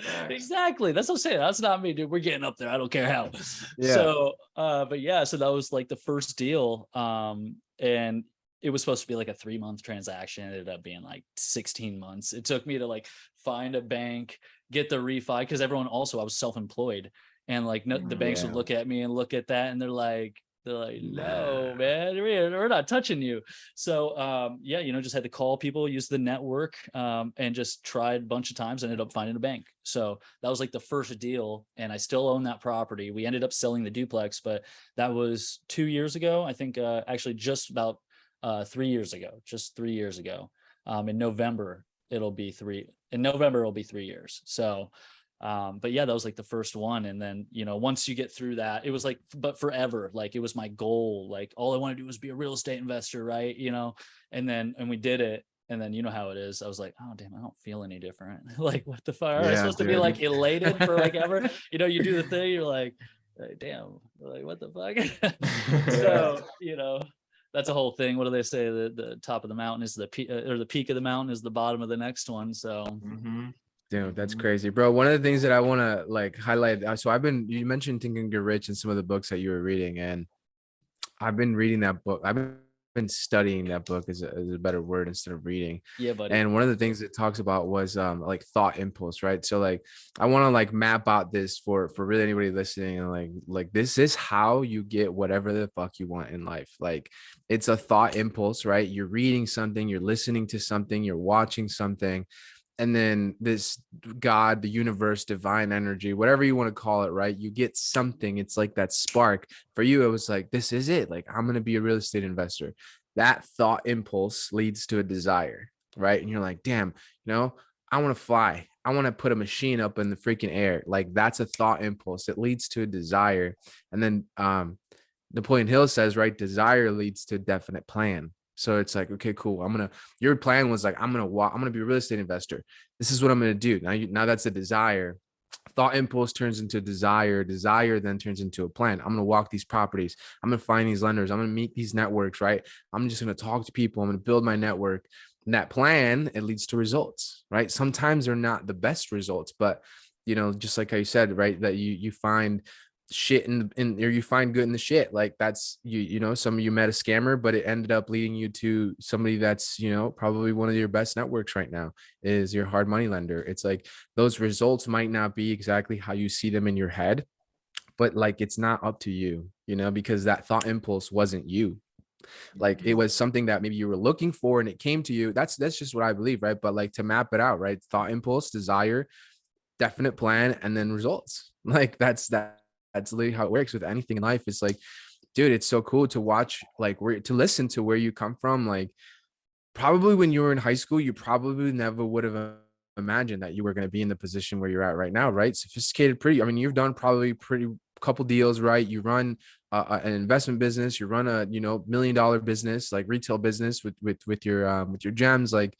Facts. exactly. That's what I'm saying. That's not me, dude. We're getting up there. I don't care how. Yeah. So, uh, but yeah, so that was like the first deal. Um, and it was supposed to be like a three month transaction. It ended up being like 16 months. It took me to like find a bank, get the refi, because everyone also I was self-employed. And like no, the banks would look at me and look at that and they're like, they're like, no, man, we're, not touching you. So um, yeah, you know, just had to call people, use the network, um, and just tried a bunch of times, ended up finding a bank. So that was like the first deal, and I still own that property. We ended up selling the duplex, but that was two years ago. I think uh, actually just about uh, three years ago, just three years ago. Um, in November, it'll be three. In November, it'll be three years. So um but yeah that was like the first one and then you know once you get through that it was like but forever like it was my goal like all i want to do was be a real estate investor right you know and then and we did it and then you know how it is i was like oh damn i don't feel any different <laughs> like what the fuck am i Yeah, supposed to be like elated for like ever <laughs> you know you do the thing you're like damn, like what the fuck? <laughs> so you know, that's a whole thing. What do they say? The the top of the mountain is the peak, or the peak of the mountain is the bottom of the next one. So Mhm. Dude, that's Mhm. crazy, bro. One of the things that I want to like highlight. uh, So I've been you mentioned Think and Get Rich and some of the books that you were reading, and I've been reading that book. I've been studying that book is a, is a better word instead of reading. yeah, but And one of the things it talks about was um like thought impulse, right? So like I want to like map out this for for really anybody listening and like like this is how you get whatever the fuck you want in life. Like it's a thought impulse, right? You're reading something, you're listening to something, you're watching something and then this god the universe divine energy whatever you want to call it right? You get something it's like that spark. For you it was like this is it like i'm going to be a real estate investor. That thought impulse leads to a desire right? And you're like damn you know i want to fly. I want to put a machine up in the freaking air. Like that's a thought impulse. It leads to a desire. And then um napoleon hill says right desire leads to a definite plan so it's like, okay, cool. I'm gonna. Your plan was like, I'm gonna walk. I'm gonna be a real estate investor. This is what I'm gonna do. Now, you, now that's a desire. Thought impulse turns into desire. Desire then turns into a plan. I'm gonna walk these properties. I'm gonna find these lenders. I'm gonna meet these networks. Right. I'm just gonna talk to people. I'm gonna build my network. And that plan it leads to results. Right. Sometimes they're not the best results, but you know, just like I said, right, that you you find shit in in or you find good in the shit like that's you you know some of you met a scammer but it ended up leading you to somebody that's you know probably one of your best networks right now is your hard money lender. It's like those results might not be exactly how you see them in your head but like it's not up to you you know because that thought impulse wasn't you. Like it mm-hmm. was something that maybe you were looking for and it came to you. That's that's just what i believe right? But like to map it out right? Thought impulse desire definite plan and then results. <laughs> Like that's that that's literally how it works with anything in life. It's like dude it's so cool to watch like where to listen to where you come from like probably when you were in high school you probably never would have imagined that you were going to be in the position where you're at right now right? Sophisticated pretty i mean you've done probably pretty couple deals right? You run uh, an investment business you run a you know million dollar business like retail business with with with your um, with your gems like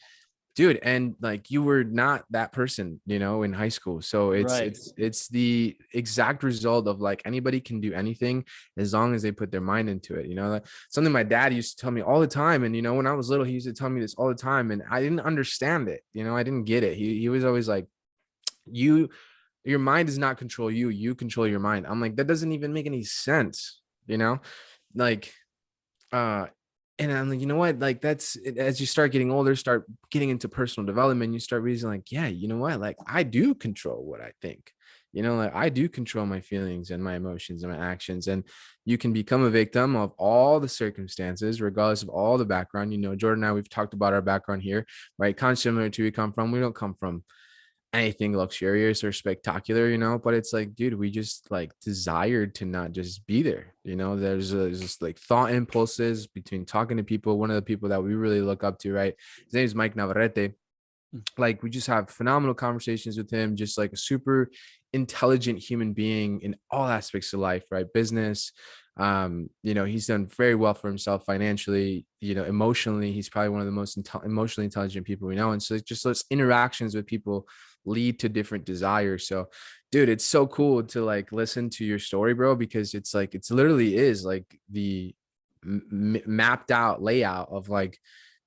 dude and like you were not that person you know in high school so it's Right. it's it's the exact result of like anybody can do anything as long as they put their mind into it you know like something my dad used to tell me all the time and you know when i was little he used to tell me this all the time and i didn't understand it you know i didn't get it he, he was always like you your mind does not control you you control your mind i'm like that doesn't even make any sense you know like uh and i'm like you know what? Like that's as you start getting older start getting into personal development you start realizing like yeah you know what? Like i do control what i think you know like i do control my feelings and my emotions and my actions and you can become a victim of all the circumstances regardless of all the background you know jordan and i we've talked about our background here right? Kind of similar to we come from we don't come from anything luxurious or spectacular, you know, but it's like, dude, we just like desired to not just be there. You know, there's, a, there's just like thought impulses between talking to people. One of the people that we really look up to, right? His name is Mike Navarrete. Like we just have phenomenal conversations with him, just like a super intelligent human being in all aspects of life, right? Business, um you know he's done very well for himself financially you know emotionally he's probably one of the most intel- emotionally intelligent people we know and so just those interactions with people lead to different desires so dude it's so cool to like listen to your story bro because it's like it's literally is like the m- mapped out layout of like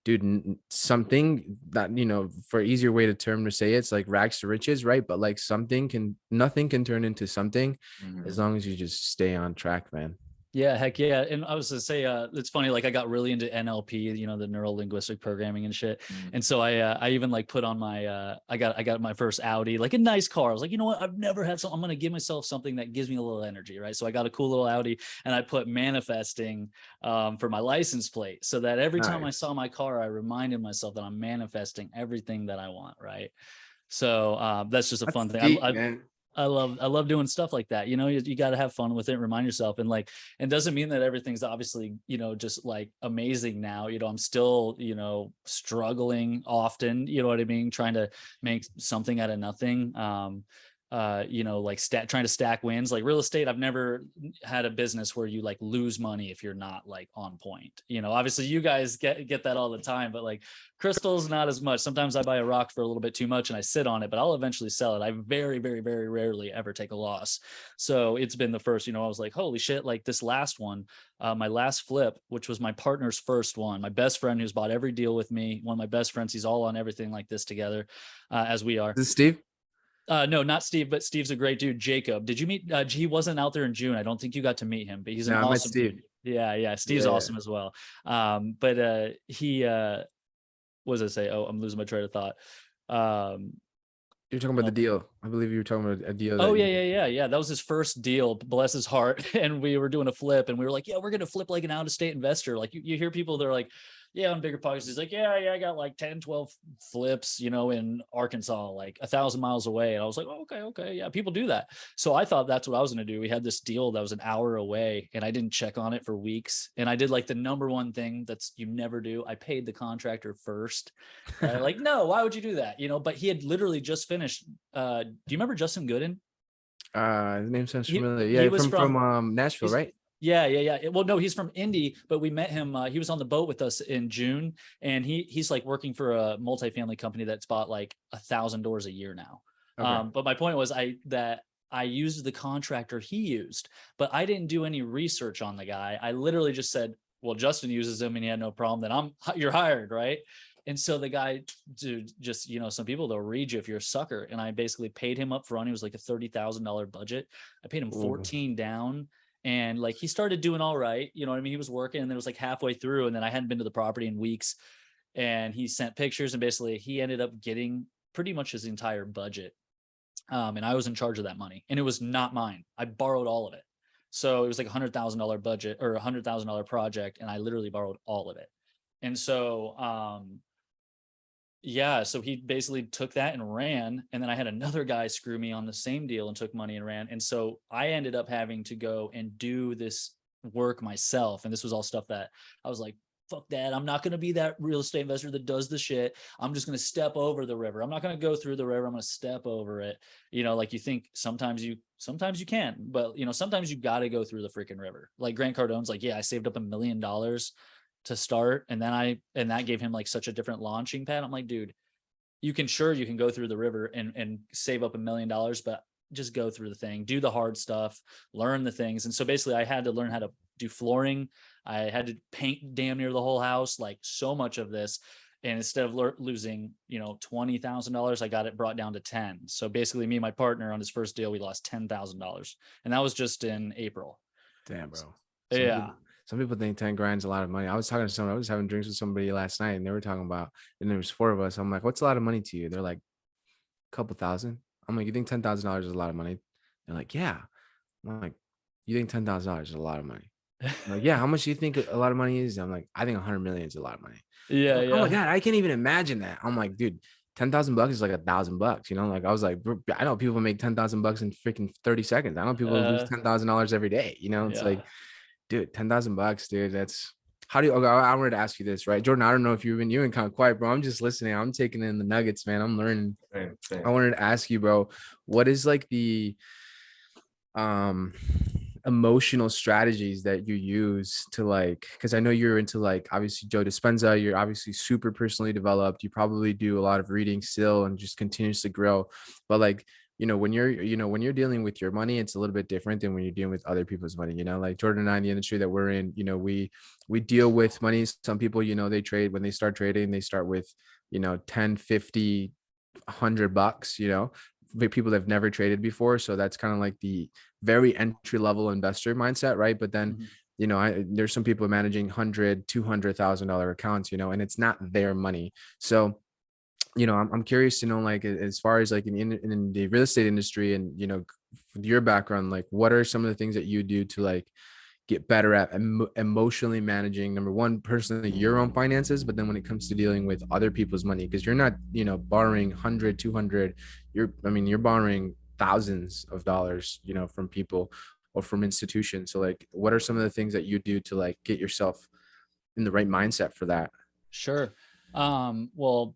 dude something that you know for easier way to term to say it, it's like rags to riches right but like something can nothing can turn into something Mhm. as long as you just stay on track man Yeah, heck yeah. And I was gonna say, uh, it's funny, like I got really into NLP, you know, the neuro linguistic programming and shit. Mhm. And so I, uh, I even like put on my, uh, I got, I got my first Audi, like a nice car. I was like, you know what? I've never had something. I'm gonna give myself something that gives me a little energy, right? So I got a cool little Audi, and I put manifesting um, for my license plate, so that every time I saw my car, I reminded myself that I'm manifesting everything that I want, right? So uh, that's just a That's fun thing. I, I. I love I love doing stuff like that. You know, you, you got to have fun with it. Remind yourself, and like, and doesn't mean that everything's obviously you know just like amazing now. You know, I'm still you know struggling often. You know what I mean? Trying to make something out of nothing. Um, uh, you know, like stat, trying to stack wins. Like real estate, I've never had a business where you like lose money if you're not like on point. You know, obviously you guys get get that all the time, but like crystals, not as much. Sometimes I buy a rock for a little bit too much and I sit on it, but I'll eventually sell it. I very, very, very rarely ever take a loss. So it's been the first. You know, I was like, holy shit! Like this last one, uh, my last flip, which was my partner's first one, my best friend who's bought every deal with me, one of my best friends. He's all on everything like this together, uh, as we are. Is Steve? Uh, no, not Steve, but Steve's a great dude. Jacob, did you meet? Uh, he wasn't out there in June. I don't think you got to meet him, but he's an No, awesome Steve. dude. Yeah, yeah, Steve's Yeah. awesome as well. Um, but uh, he, uh, what does it say? Oh, I'm losing my train of thought. Um, You're talking about the deal. I believe you were talking about a deal. oh yeah, yeah, yeah, yeah. That was his first deal. Bless his heart. <laughs> And we were doing a flip, and we were like, "Yeah, we're gonna flip like an out-of-state investor." Like you, you hear people, they're like, "Yeah, on BiggerPockets." He's like, "Yeah, yeah, I got like 10, 12 flips, you know, in Arkansas, like a thousand miles away." And I was like, oh, "Okay, okay, yeah, people do that." So I thought that's what I was gonna do. We had this deal that was an hour away, and I didn't check on it for weeks. And I did like the number one thing that's you never do. I paid the contractor first. Like, <laughs> no, why would you do that? You know, but he had literally just finished. Uh, do you remember Justin Gooden? Uh, his name sounds familiar. he Yeah, was from, from- from um Nashville, right? Yeah, yeah, yeah. Well, no, he's from Indy, but we met him. Uh, he was on the boat with us in June, and he he's like working for a multifamily company that's bought like a thousand doors a year now. Okay. Um, but my point was I that I used the contractor he used, but I didn't do any research on the guy. I literally just said, "Well, Justin uses him, and he had no problem. Then I'm <laughs> you're hired, right?" And so the guy, dude, just you know, some people they'll read you if you're a sucker. And I basically paid him up front. He was like a thirty thousand dollar budget. I paid him Ooh. fourteen down, and like he started doing all right. You know what I mean? He was working, and then it was like halfway through, and then I hadn't been to the property in weeks. And he sent pictures, and basically he ended up getting pretty much his entire budget. Um, and I was in charge of that money, and it was not mine. I borrowed all of it. So it was like a hundred thousand dollar budget or a hundred thousand dollar project, and I literally borrowed all of it. And so, um, yeah, so he basically took that and ran, and then I had another guy screw me on the same deal and took money and ran. And so I ended up having to go and do this work myself. And this was all stuff that I was like, fuck that. I'm not going to be that real estate investor that does the shit. I'm just going to step over the river. I'm not going to go through the river. I'm going to step over it. You know, like you think sometimes you, sometimes you can, but you know, sometimes you got to go through the freaking river. Like Grant Cardone's like, yeah, I saved up a million dollars to start. And then I, and that gave him like such a different launching pad. I'm like, dude, you can sure you can go through the river and, and save up a million dollars, but just go through the thing, do the hard stuff, learn the things. And so basically I had to learn how to do flooring. I had to paint damn near the whole house, like so much of this. And instead of lear- losing, you know, twenty thousand dollars, I got it brought down to ten. So basically, me and my partner on his first deal, we lost ten thousand dollars, and that was just in April. Damn, bro. Some yeah, some people think 10 grand's a lot of money. I was talking to someone, I was having drinks with somebody last night and they were talking about, and there was four of us. I'm like, what's a lot of money to you? They're like, a couple thousand. I'm like, you think $10,000 is a lot of money? They're like, yeah. I'm like, you think $10,000 is a lot of money? I'm like, <laughs> yeah. How much do you think a lot of money is? I'm like, I think 100 million is a lot of money. yeah, Like, yeah. Oh my God, I can't even imagine that. I'm like, dude, 10,000 bucks is like a thousand bucks, you know? Like, I was like, I know people make 10,000 bucks in freaking 30 seconds. I know people Uh, lose $10,000 every day, you know? It's Yeah. like, dude, 10,000 bucks, dude. That's how do you, okay, I wanted to ask you this, right? Jordan, I don't know if you've been, you've been kind of quiet, bro. I'm just listening. I'm taking in the nuggets, man. I'm learning. Same, same. I wanted to ask you, bro, what is like the, um, emotional strategies that you use to like because i know you're into like obviously joe dispenza you're obviously super personally developed you probably do a lot of reading still and just continuously grow but like you know when you're you know when you're dealing with your money it's a little bit different than when you're dealing with other people's money you know like jordan and i in the industry that we're in you know we we deal with money. Some people you know they trade when they start trading they start with you know 10 50 100 bucks you know people that have never traded before. So that's kind of like the very entry level investor mindset right? But then Mhm. you know I, there's some people managing 100 200000 dollar accounts you know and it's not their money. So you know I'm, I'm curious to know like as far as like in, in, in the real estate industry and you know your background like what are some of the things that you do to like get better at emo- emotionally managing number one personally your own finances but then when it comes to dealing with other people's money? Because you're not you know borrowing 100 200 you're i mean you're borrowing thousands of dollars you know from people or from institutions. So like what are some of the things that you do to like get yourself in the right mindset for that? Sure. Um, well,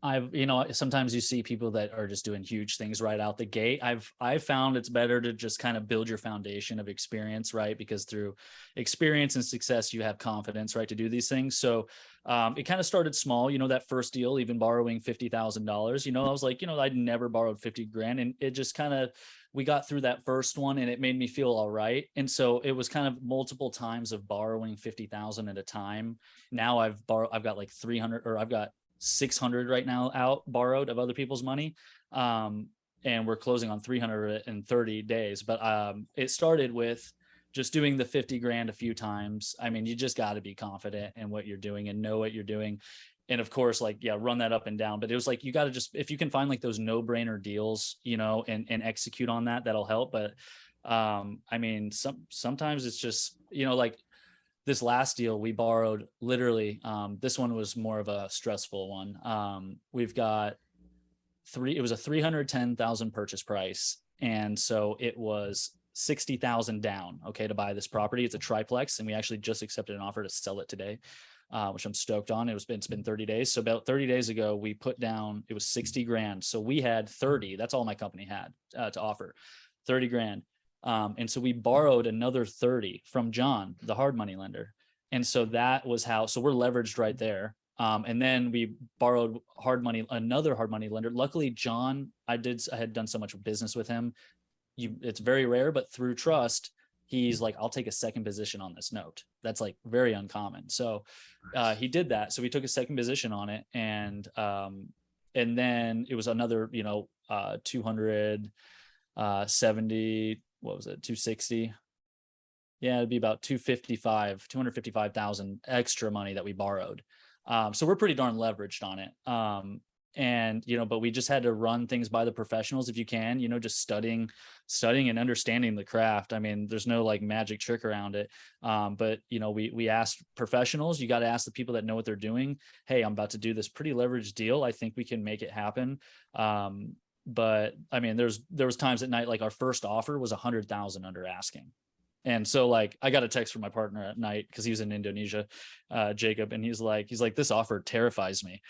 I've, you know, sometimes you see people that are just doing huge things right out the gate. I've, I've found it's better to just kind of build your foundation of experience, right? Because through experience and success, you have confidence, right, to do these things. So um, it kind of started small, you know, that first deal, even borrowing $50,000, you know, I was like, you know, I'd never borrowed 50 grand and it just kind of, we got through that first one and it made me feel all right. And so it was kind of multiple times of borrowing 50,000 at a time. Now I've borrowed, I've got like 300 or I've got 600 right now out borrowed of other people's money. Um, and we're closing on 330 days. But um, it started with just doing the 50 grand a few times. I mean, you just got to be confident in what you're doing and know what you're doing. And of course, like, yeah, run that up and down. But it was like, you got to just, if you can find like those no brainer deals, you know, and, and execute on that, that'll help. But um, I mean, some, sometimes it's just, you know, like this last deal we borrowed literally um, this one was more of a stressful one. Um, we've got three it was a 310000 purchase price and so it was 60000 down okay to buy this property. It's a triplex and we actually just accepted an offer to sell it today uh, which i'm stoked on. It was it's been 30 days. So about 30 days ago we put down it was 60 grand. So we had 30 that's all my company had uh, to offer 30 grand um, and so we borrowed another 30 from John, the hard money lender. And so that was how, so we're leveraged right there. Um, and then we borrowed hard money, another hard money lender. Luckily, John, I did, I had done so much business with him. You, it's very rare, but through trust, he's like, I'll take a second position on this note. That's like very uncommon. So uh, he did that. So we took a second position on it, and um, and then it was another, you know, uh, 270 uh, what was it 260 yeah it'd be about 255 255,000 extra money that we borrowed. Um, so we're pretty darn leveraged on it. Um, and you know but we just had to run things by the professionals if you can you know just studying studying and understanding the craft. I mean there's no like magic trick around it. Um, but you know we we asked professionals you got to ask the people that know what they're doing hey i'm about to do this pretty leveraged deal. I think we can make it happen. Um, but I mean, there's there was times at night like our first offer was a hundred thousand under asking. And so like I got a text from my partner at night because he was in Indonesia, uh, Jacob, and he's like, he's like, this offer terrifies me.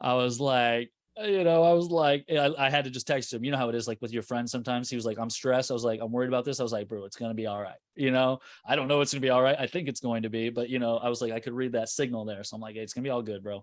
I was like, you know, I was like, I, I, had to just text him. You know how it is, like with your friends. Sometimes he was like, "I'm stressed." I was like, "I'm worried about this." I was like, "Bro, it's gonna be all right." You know, I don't know it's gonna be all right. I think it's going to be, but you know, I was like, I could read that signal there, so I'm like, hey, "It's gonna be all good, bro."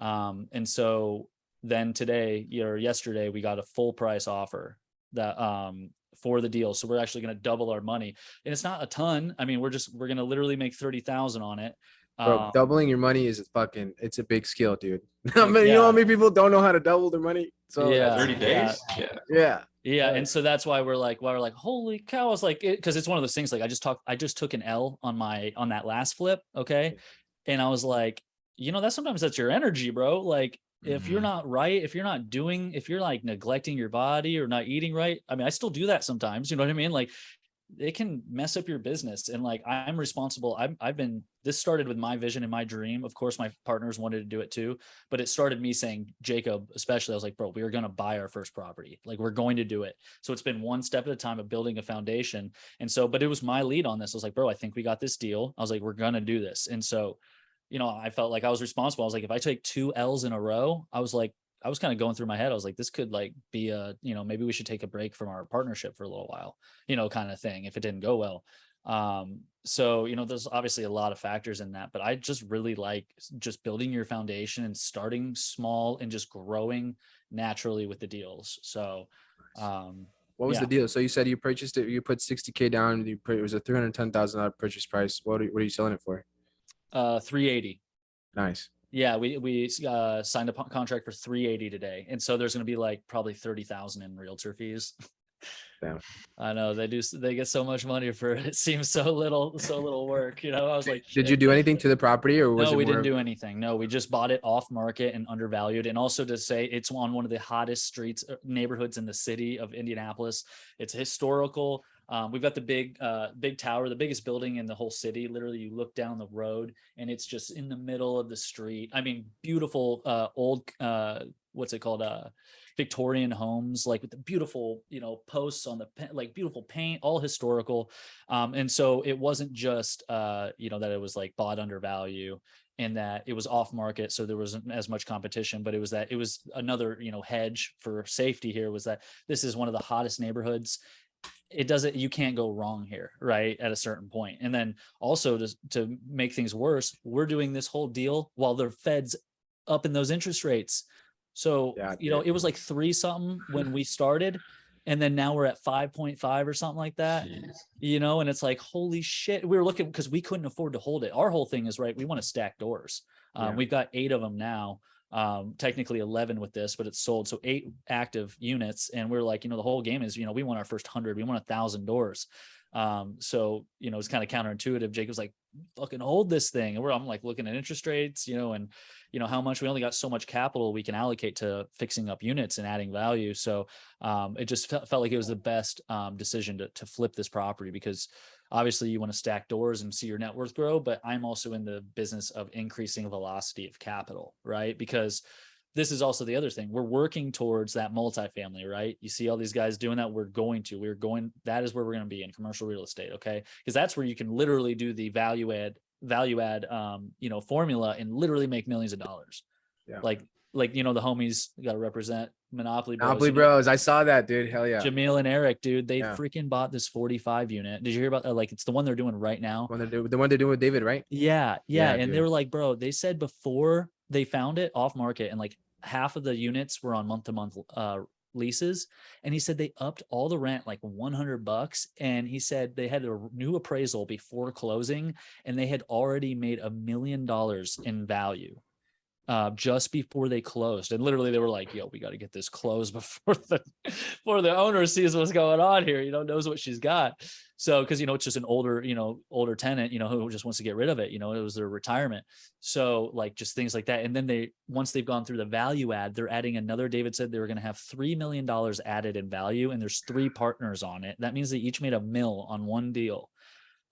Um, and so then today or yesterday we got a full price offer that um for the deal. So we're actually going to double our money. And it's not a ton. I mean we're just we're going to literally make 30,000 on it. Bro, um, doubling your money is fucking it's a big skill dude. <laughs> I mean, yeah. you know how many people don't know how to double their money? So yeah. 30 days? Yeah. Yeah. Yeah and so that's why we're like why we're like holy cow. I was like because it, it's one of those things like i just talked i just took an l on my on that last flip okay? And i was like you know that sometimes that's your energy bro. Like if mm-hmm. you're not right if you're not doing if you're like neglecting your body or not eating right i mean i still do that sometimes you know what i mean like it can mess up your business and like i'm responsible i i've been this started with my vision and my dream of course my partners wanted to do it too but it started me saying jacob especially i was like bro we are going to buy our first property like we're going to do it so it's been one step at a time of building a foundation and so but it was my lead on this i was like bro i think we got this deal i was like we're going to do this and so you know, I felt like I was responsible. I was like, if I take two L's in a row, I was like, I was kind of going through my head. I was like, this could like be a, you know, maybe we should take a break from our partnership for a little while, you know, kind of thing if it didn't go well. Um, so, you know, there's obviously a lot of factors in that, but I just really like just building your foundation and starting small and just growing naturally with the deals. So, um, what was yeah. the deal? So you said you purchased it, you put 60K down, you put, it was a $310,000 purchase price. What are, what are you selling it for? Uh, 380. Nice. Yeah, we we uh, signed a contract for 380 today, and so there's going to be like probably 30,000 in realtor fees. Yeah. I know they do. They get so much money for it. It seems so little, so little work. You know, I was like, did you do anything to the property or was no? we didn't do anything. No, we just bought it off market and undervalued. And also to say, it's on one of the hottest streets uh, neighborhoods in the city of Indianapolis. It's historical. Um, we've got the big, uh, big tower, the biggest building in the whole city. Literally, you look down the road and it's just in the middle of the street. I mean, beautiful uh, old uh, what's it called uh victorian homes like with the beautiful you know posts on the like beautiful paint all historical um and so it wasn't just uh you know that it was like bought under value and that it was off market so there wasn't as much competition but it was that it was another you know hedge for safety here was that this is one of the hottest neighborhoods it doesn't you can't go wrong here right at a certain point. And then also to, to make things worse we're doing this whole deal while the feds up in those interest rates. So Yeah, you know it was like three something when we <laughs> started and then now we're at 5.5 or something like that Jeez. you know and it's like holy shit we were looking because we couldn't afford to hold it. Our whole thing is right we want to stack doors. Um, Yeah. we've got eight of them now um technically 11 with this but it's sold so eight active units and we're like you know the whole game is you know we want our first 100 we want a thousand doors. Um so you know it's kind of counterintuitive. Jacob's like fucking hold this thing. And we're i'm like looking at interest rates you know and you know how much we only got so much capital we can allocate to fixing up units and adding value. So um it just felt, felt like it was the best um decision to, to flip this property because obviously you want to stack doors and see your net worth grow but i'm also in the business of increasing velocity of capital right? Because this is also the other thing we're working towards that multifamily right? You see all these guys doing that we're going to we're going that is where we're going to be in commercial real estate okay? Because that's where you can literally do the value add value add um you know formula and literally make millions of dollars. Yeah. like like you know the homies got to represent monopoly bros, Monopoly? Bros. I saw that, dude. Hell yeah. Jamil and Eric, dude, they Yeah. freaking bought this 45 unit. Did you hear about that? Like, it's the one they're doing right now. When they're do- the one they're doing with David, right? Yeah, yeah. Yeah, and they were like, bro, they said before they found it off market and like half of the units were on month to month uh leases. And he said they upped all the rent like 100 bucks. And he said they had a new appraisal before closing and they had already made a million dollars in value. Uh, just before they closed, and literally they were like, "Yo, we got to get this closed <laughs> before the before the owner sees what's going on here. You know, knows what she's got." So, because you know, it's just an older, you know, older tenant, you know, who just wants to get rid of it. You know, it was their retirement. So, like, just things like that. And then they, once they've gone through the value add, they're adding another. David said they were going to have three million dollars added in value, and there's three partners on it. That means they each made a mill on one deal.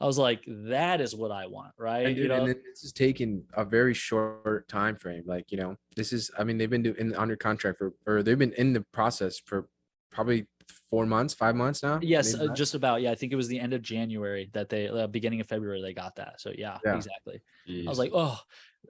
I was like, that is what I want, right? And, you dude, and then this is taking a very short time frame. Like, you know, this is I mean, they've been doing under contract for or they've been in the process for probably four months, five months now. yes, uh, just about. Yeah, I think it was the end of January that they, uh, beginning of February, they got that. So yeah, Yeah. exactly. I was like, oh,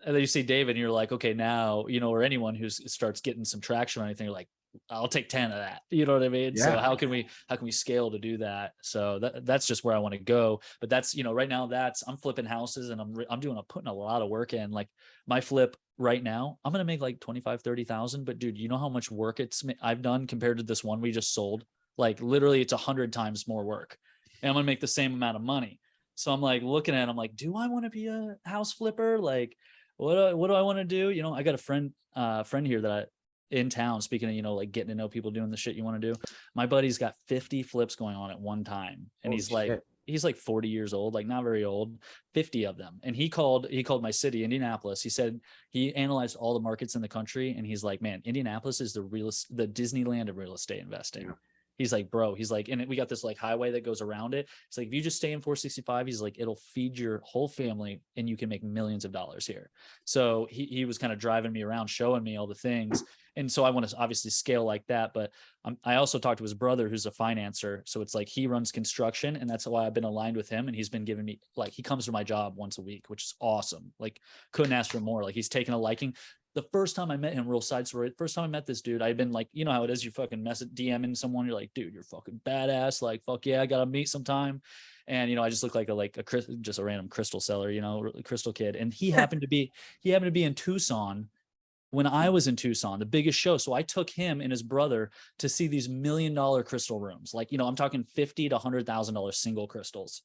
and then you see David, and you're like, okay, now you know, or anyone who starts getting some traction or anything, you're like, I'll take ten of that. You know what I mean? Yeah. So how can we how can we scale to do that? So that that's just where I want to go. But that's you know, right now that's I'm flipping houses and I'm I'm doing I'm putting a lot of work in. Like my flip right now, I'm gonna make like 25, 30,000. But dude, you know how much work it's I've done compared to this one we just sold? Like literally, it's a hundred times more work, and I'm gonna make the same amount of money. So I'm like looking at, it, I'm like, do I want to be a house flipper? Like, what do, I, what do I want to do? You know, I got a friend, uh, friend here that I in town. Speaking of, you know, like getting to know people doing the shit you want to do. My buddy's got 50 flips going on at one time, and Holy he's like, he's like 40 years old, like not very old, 50 of them. And he called, he called my city, Indianapolis. He said he analyzed all the markets in the country, and he's like, man, Indianapolis is the real, the Disneyland of real estate investing. Yeah. He's like, bro, he's like, and we got this like highway that goes around it. It's like if you just stay in 465, he's like, it'll feed your whole family and you can make millions of dollars here. So he he was kind of driving me around, showing me all the things. And so I want to obviously scale like that. But um, I also talked to his brother, who's a financer. So it's like he runs construction, and that's why I've been aligned with him. And he's been giving me like he comes to my job once a week, which is awesome. Like couldn't ask for more. Like he's taken a liking. The first time I met him, real side story. First time I met this dude, I'd been like, you know how it is. You fucking mess it, DMing someone. You're like, dude, you're fucking badass. Like, fuck yeah, I gotta meet sometime. And you know, I just look like a like a just a random crystal seller, you know, crystal kid. And he <laughs> happened to be he happened to be in Tucson when I was in Tucson, the biggest show. So I took him and his brother to see these million dollar crystal rooms. Like, you know, I'm talking fifty to hundred thousand dollars single crystals,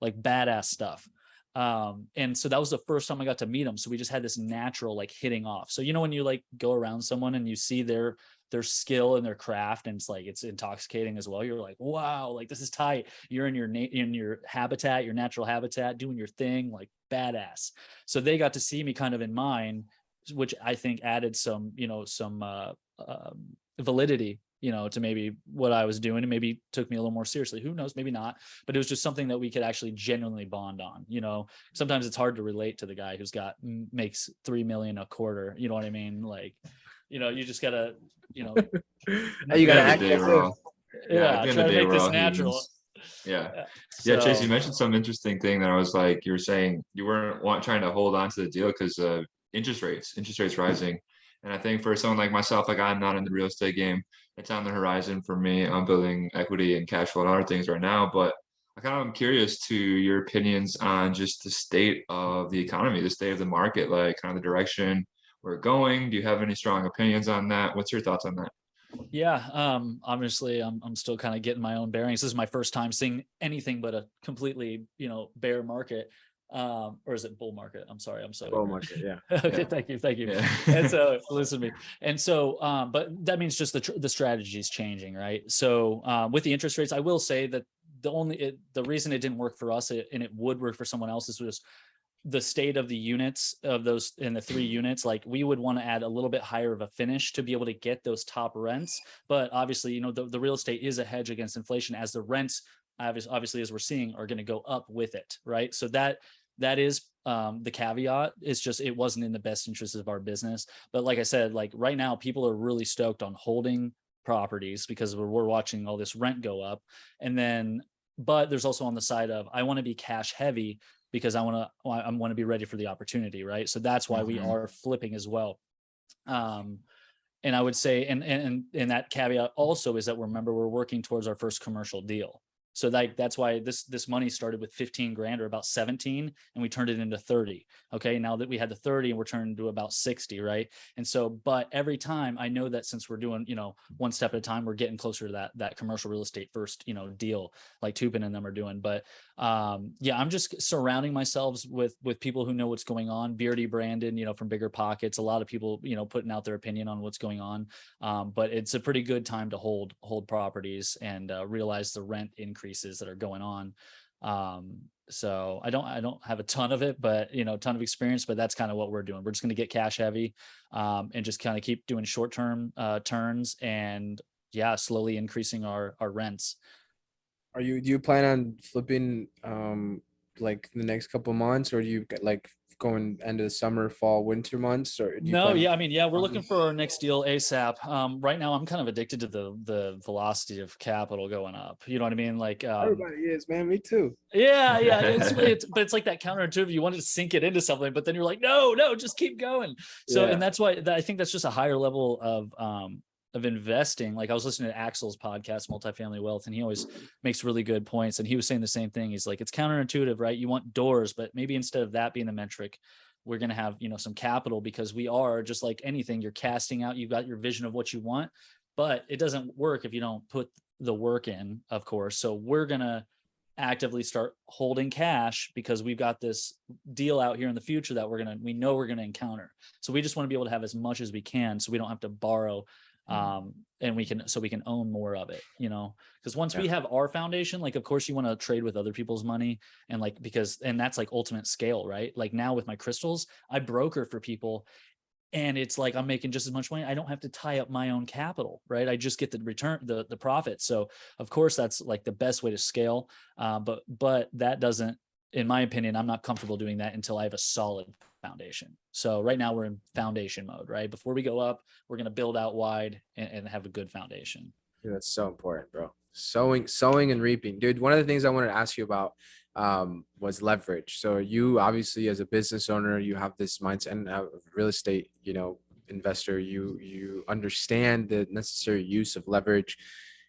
like badass stuff. Um, and so that was the first time I got to meet him. So we just had this natural like hitting off. So you know when you like go around someone and you see their their skill and their craft, and it's like it's intoxicating as well. You're like, wow, like this is tight. You're in your na- in your habitat, your natural habitat, doing your thing, like badass. So they got to see me kind of in mine, which I think added some, you know, some uh, um, validity, you know, to maybe what I was doing, and maybe took me a little more seriously. Who knows? Maybe not. But it was just something that we could actually genuinely bond on. You know, sometimes it's hard to relate to the guy who's got makes three million a quarter. You know what I mean? Like, you know, you just gotta, you know, <laughs> you gotta act the day as we're if. all- yeah, at the end try to make this natural. humans. Yeah. Yeah, Chase, you mentioned some interesting thing that I was like, you were saying you weren't want, trying to hold on to the deal because uh, interest rates, interest rates rising. And I think for someone like myself, like I'm not in the real estate game, it's on the horizon for me. I'm building equity and cash flow and other things right now. But I kind of am curious to your opinions on just the state of the economy, the state of the market, like kind of the direction we're going. Do you have any strong opinions on that? What's your thoughts on that? Yeah, um, obviously I'm I'm still kind of getting my own bearings. This is my first time seeing anything but a completely, you know, bear market. Um, or is it bull market? I'm sorry, I'm sorry. Bull market, yeah. <laughs> okay, Yeah. thank you, thank you. Yeah. and so <laughs> listen to me. And so, um, but that means just the tr- the strategy is changing, right? So um, with the interest rates, I will say that the only it, the reason it didn't work for us it, and it would work for someone else is was the state of the units of those in the three units like we would want to add a little bit higher of a finish to be able to get those top rents but obviously you know the, the real estate is a hedge against inflation as the rents obviously, obviously as we're seeing are going to go up with it right? So that that is um, the caveat. It's just it wasn't in the best interest of our business. But like i said like right now people are really stoked on holding properties because we're, we're watching all this rent go up. And then but there's also on the side of i want to be cash heavy because i want to i want to be ready for the opportunity right? So that's why we Mhm. are flipping as well. Um and i would say and and and that caveat also is that remember we're working towards our first commercial deal so like that's why this this money started with 15 grand or about 17 and we turned it into 30 okay now that we had the 30 and we're turning to about 60 right? And so but every time i know that since we're doing you know one step at a time we're getting closer to that that commercial real estate first you know deal like Toupin and them are doing. But um yeah i'm just surrounding myself with with people who know what's going on. Beardy brandon you know from BiggerPockets a lot of people you know putting out their opinion on what's going on. Um but it's a pretty good time to hold hold properties and uh, realize the rent increases that are going on. Um so i don't i don't have a ton of it but you know ton of experience but that's kind of what we're doing. We're just going to get cash heavy um and just kind of keep doing short term uh turns and yeah slowly increasing our our rents. Are you do you plan on flipping um like the next couple months or do you get like going end of the summer, fall, winter months or No, yeah, I mean, yeah, we're looking for our next deal ASAP. Um, right now, I'm kind of addicted to the the velocity of capital going up. You know what I mean? Like, um, Everybody is, man. Me too. yeah, yeah, it's, <laughs> it's but it's like that counterintuitive. You wanted to sink it into something, but then you're like, no, no, just keep going. So, Yeah. and that's why that, I think that's just a higher level of um of investing. Like I was listening to Axel's podcast, Multifamily Wealth, and he always makes really good points. And he was saying the same thing. He's like, it's counterintuitive, right? You want doors, but maybe instead of that being the metric, we're going to have you know some capital because we are just like anything. You're casting out. You've got your vision of what you want, but it doesn't work if you don't put the work in, of course. So we're gonna actively start holding cash because we've got this deal out here in the future that we're gonna we know we're gonna encounter. So we just want to be able to have as much as we can so we don't have to borrow um and we can so we can own more of it you know? Because once we have our foundation like of course you want to trade with other people's money and like because and that's like ultimate scale right? Like now with my crystals i broker for people and it's like i'm making just as much money. I don't have to tie up my own capital right? I just get the return the the profit. So of course that's like the best way to scale uh, but but that doesn't in my opinion i'm not comfortable doing that until i have a solid foundation so right now we're in foundation mode right before we go up we're going to build out wide and, and have a good foundation Dude, that's so important, bro. Sowing, sowing and reaping. Dude, one of the things I wanted to ask you about um, was leverage. So you obviously as a business owner, you have this mindset and a real estate, you know, investor, you you understand the necessary use of leverage.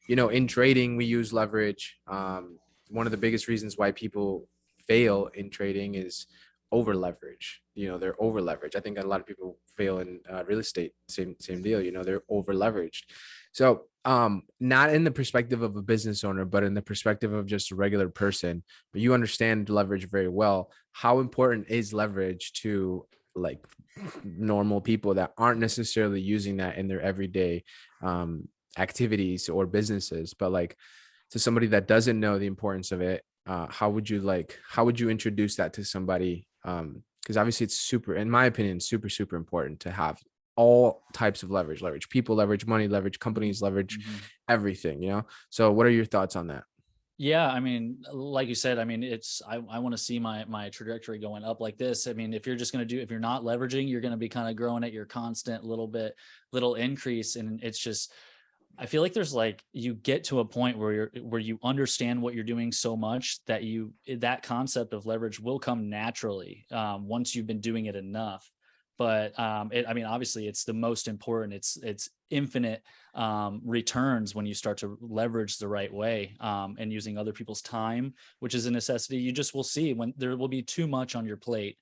You know, in trading, we use leverage. Um, one of the biggest reasons why people fail in trading is over leverage. You know, they're over leveraged. I think a lot of people fail in uh, real estate. Same same deal. You know, they're over leveraged. So, um, not in the perspective of a business owner, but in the perspective of just a regular person, but you understand leverage very well. How important is leverage to like normal people that aren't necessarily using that in their everyday um, activities or businesses, but like to somebody that doesn't know the importance of it? Uh, how would you like? How would you introduce that to somebody? Um, because obviously it's super, in my opinion, super super important to have all types of leverage leverage people leverage money leverage companies leverage Mhm. everything you know so what are your thoughts on that Yeah, I mean, like you said, I mean, it's I, I want to see my my trajectory going up like this. I mean, if you're just going to do if you're not leveraging, you're going to be kind of growing at your constant little bit little increase and it's just I feel like there's like you get to a point where you're where you understand what you're doing so much that you that concept of leverage will come naturally um, once you've been doing it enough but um, it, I mean, obviously, it's the most important. It's it's infinite um, returns when you start to leverage the right way um, and using other people's time, which is a necessity. You just will see when there will be too much on your plate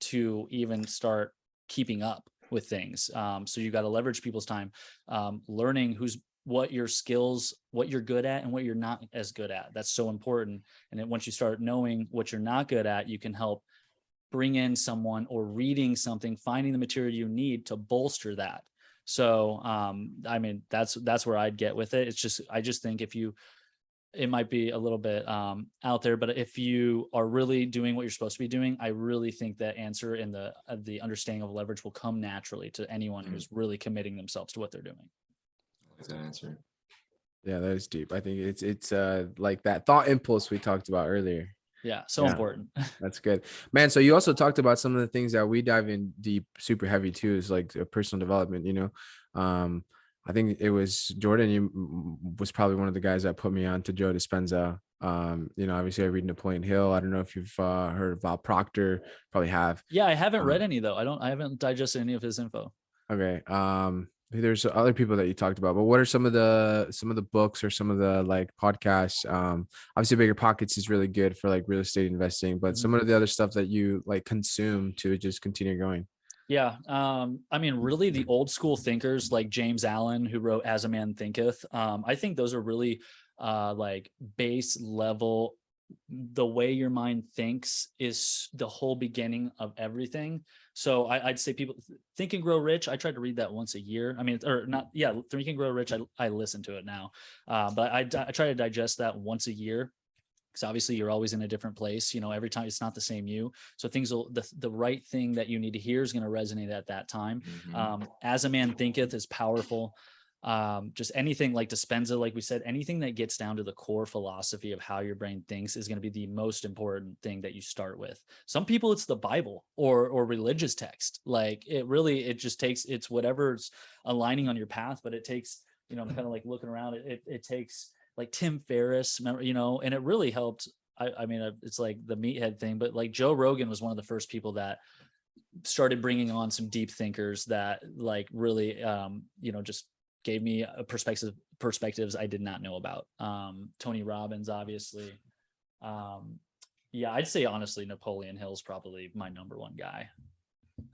to even start keeping up with things. Um, so you got to leverage people's time, um, learning who's what your skills, what you're good at, and what you're not as good at. That's so important. And then once you start knowing what you're not good at, you can help bring in someone or reading something, finding the material you need to bolster that. So, um, I mean, that's that's where I'd get with it. It's just I just think if you, it might be a little bit um, out there, but if you are really doing what you're supposed to be doing, I really think that answer and the uh, the understanding of leverage will come naturally to anyone mm-hmm. who's really committing themselves to what they're doing. Like that answer. Yeah, that is deep. I think it's it's uh like that thought impulse we talked about earlier yeah so yeah, important <laughs> that's good man so you also talked about some of the things that we dive in deep super heavy too is like personal development you know um i think it was jordan you was probably one of the guys that put me on to joe dispenza. Um you know obviously i read napoleon hill. I don't know if you've uh, heard of bob proctor. Probably have. Yeah i haven't um, read any though. I don't i haven't digested any of his info. Okay um there's other people that you talked about but what are some of the some of the books or some of the like podcasts? Um obviously BiggerPockets is really good for like real estate investing but some of mm-hmm. the other stuff that you like consume to just continue going yeah um i mean really the old school thinkers like james allen who wrote as a man thinketh um i think those are really uh like base level the way your mind thinks is the whole beginning of everything so I, would say people think and grow rich. I tried to read that once a year. I mean, or not, yeah, think and grow rich. I, I listen to it now, uh, but I, I try to digest that once a year because obviously you're always in a different place. You know, every time it's not the same you. So things will, the, the right thing that you need to hear is going to resonate at that time. Mm-hmm. Um, As a man thinketh is powerful um, just anything like Dispenza, like we said, anything that gets down to the core philosophy of how your brain thinks is going to be the most important thing that you start with. Some people it's the Bible or or religious text. Like it really, it just takes it's whatever's aligning on your path, but it takes, you know, I'm kind of like looking around, it, it, it takes like Tim Ferriss, you know, and it really helped. I, I mean, uh, it's like the meathead thing, but like Joe Rogan was one of the first people that started bringing on some deep thinkers that like really um you know just gave me a perspective perspectives I did not know about. Um, Tony Robbins, obviously. Um, yeah, I'd say honestly, Napoleon Hill's probably my number one guy.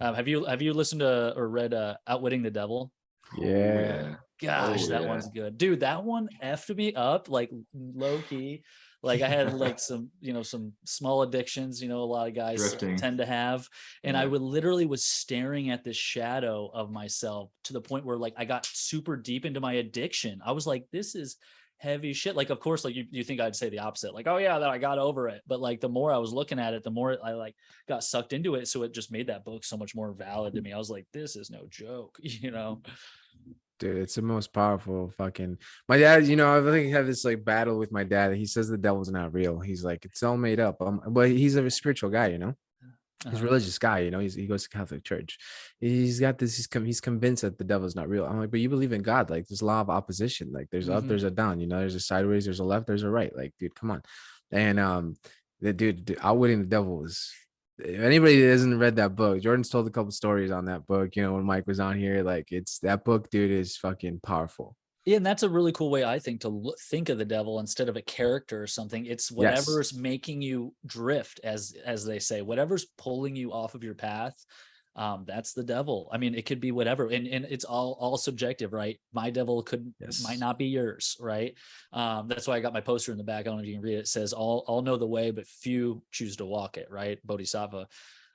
Um, have you have you listened to or read uh, Outwitting the Devil? Yeah. Oh, Gosh, oh, that yeah. one's good, dude. That one effed me up like low key like I had like some, you know, some small addictions, you know, a lot of guys Drifting. tend to have. And yeah. I would literally was staring at this shadow of myself to the point where like I got super deep into my addiction. I was like, this is heavy shit. Like, of course, like you, you think I'd say the opposite, like, oh yeah, that I got over it. But like the more I was looking at it, the more I like got sucked into it. So it just made that book so much more valid to me. I was like, this is no joke, <laughs> you know dude. It's the most powerful fucking. My dad, you know, I think have this like battle with my dad. He says the devil's not real. He's like, it's all made up. Um, but he's a spiritual guy, you know. He's a uh-huh. religious guy, you know. He's, he goes to Catholic church. He's got this. He's com- he's convinced that the devil's not real. I'm like, but you believe in God. Like, there's a law of opposition. Like, there's mm-hmm. up, there's a down. You know, there's a sideways, there's a left, there's a right. Like, dude, come on. And um, the dude, dude outwitting the devil is if anybody that hasn't read that book, Jordan's told a couple stories on that book. You know, when Mike was on here, like it's that book, dude, is fucking powerful. Yeah, and that's a really cool way I think to look, think of the devil instead of a character or something. It's whatever's yes. making you drift, as as they say, whatever's pulling you off of your path um, that's the devil. I mean, it could be whatever, and and it's all all subjective, right? My devil could yes. might not be yours, right? Um, that's why I got my poster in the back. I don't know if you can read it. It says, "All all know the way, but few choose to walk it." Right, Bodhisattva.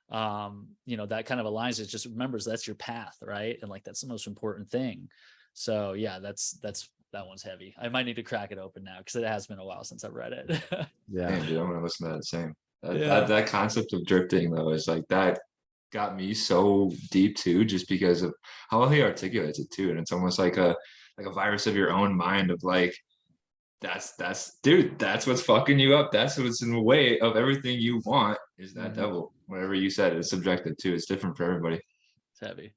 Um, you know that kind of aligns. It just remembers that's your path, right? And like that's the most important thing. So yeah, that's that's that one's heavy. I might need to crack it open now because it has been a while since I've read it. <laughs> yeah, dude, I'm gonna listen to that same. That, yeah. that, that concept of drifting though is like that got me so deep too, just because of how he articulates it too. And it's almost like a like a virus of your own mind of like that's that's dude, that's what's fucking you up. That's what's in the way of everything you want is that Mhm. devil. Whatever you said is subjective too. It's different for everybody. It's heavy.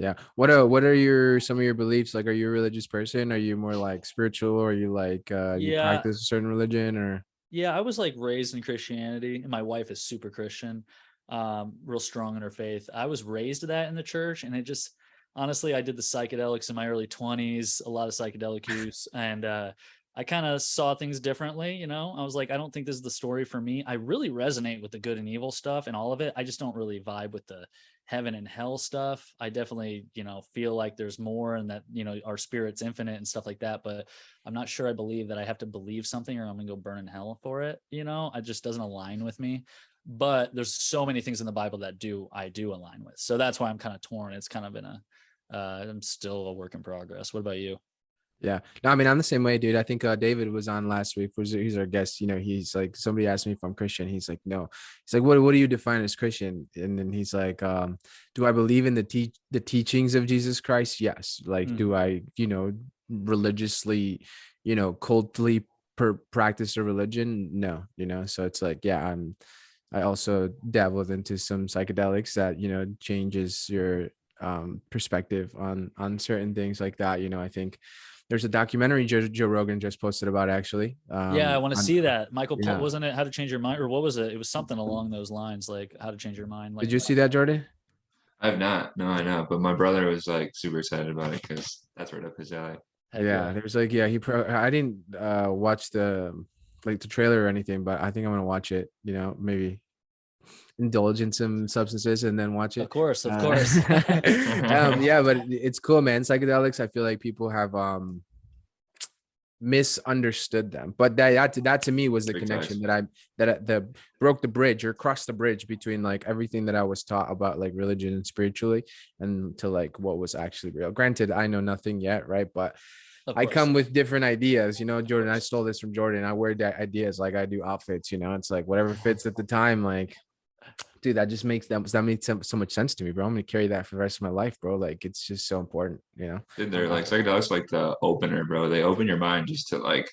Yeah. What are what are your some of your beliefs? Like, are you a religious person? Are you more like spiritual? Or are you like uh you Yeah. practice a certain religion or Yeah, I was like raised in Christianity, and my wife is super Christian, um, real strong in her faith. I was raised that in the church, and it just honestly, I did the psychedelics in my early 20s, a lot of psychedelic <laughs> use, and uh, I kind of saw things differently. You know, I was like, I don't think this is the story for me. I really resonate with the good and evil stuff and all of it. I just don't really vibe with the heaven and hell stuff. I definitely, you know, feel like there's more and that, you know, our spirit's infinite and stuff like that. But I'm not sure I believe that I have to believe something or I'm gonna go burn in hell for it. You know, it just doesn't align with me. But there's so many things in the Bible that do I do align with. So that's why I'm kind of torn. It's kind of in a uh I'm still a work in progress. What about you? Yeah. No, I mean, I'm the same way, dude. I think uh, David was on last week. Was he's our guest? You know, he's like somebody asked me if I'm Christian. He's like, no. He's like, what? What do you define as Christian? And then he's like, um, do I believe in the teach the teachings of Jesus Christ? Yes. Like, Mm. do I, you know, religiously, you know, cultly per practice a religion? No. You know, so it's like, yeah, I'm. I also dabbled into some psychedelics that you know changes your um perspective on on certain things like that. You know, I think there's a documentary Joe, Joe Rogan just posted about actually. Um, yeah, I want to see that. Michael, Pol- yeah. wasn't it How to Change Your Mind, or what was it? It was something along those lines, like How to Change Your Mind. Like, Did you see that, Jordan? I have not. No, I know. But my brother was like super excited about it because that's right up his alley. heck yeah, there's like yeah, he pro I didn't uh watch the like the trailer or anything, but I think I'm gonna watch it, you know, maybe indulge in some substances and then watch it. Of course, of Uh, course. <laughs> um, <laughs> yeah, but it's cool, man. Psychedelics, I feel like people have um misunderstood them, but that that, that to me was the Big connection facts. that I that I- the broke the bridge or crossed the bridge between like everything that I was taught about like religion and spiritually and to like what was actually real. Granted, I know nothing yet, right? But I come with different ideas, you know, Jordan. I stole this from Jordan. I wear that ideas like I do outfits, you know. It's like whatever fits at the time, like dude, that just makes that that makes so, much sense to me, bro. I'm gonna carry that for the rest of my life, bro. Like it's just so important, you know. Dude, they're like psychedelics like the opener, bro. They open your mind just to like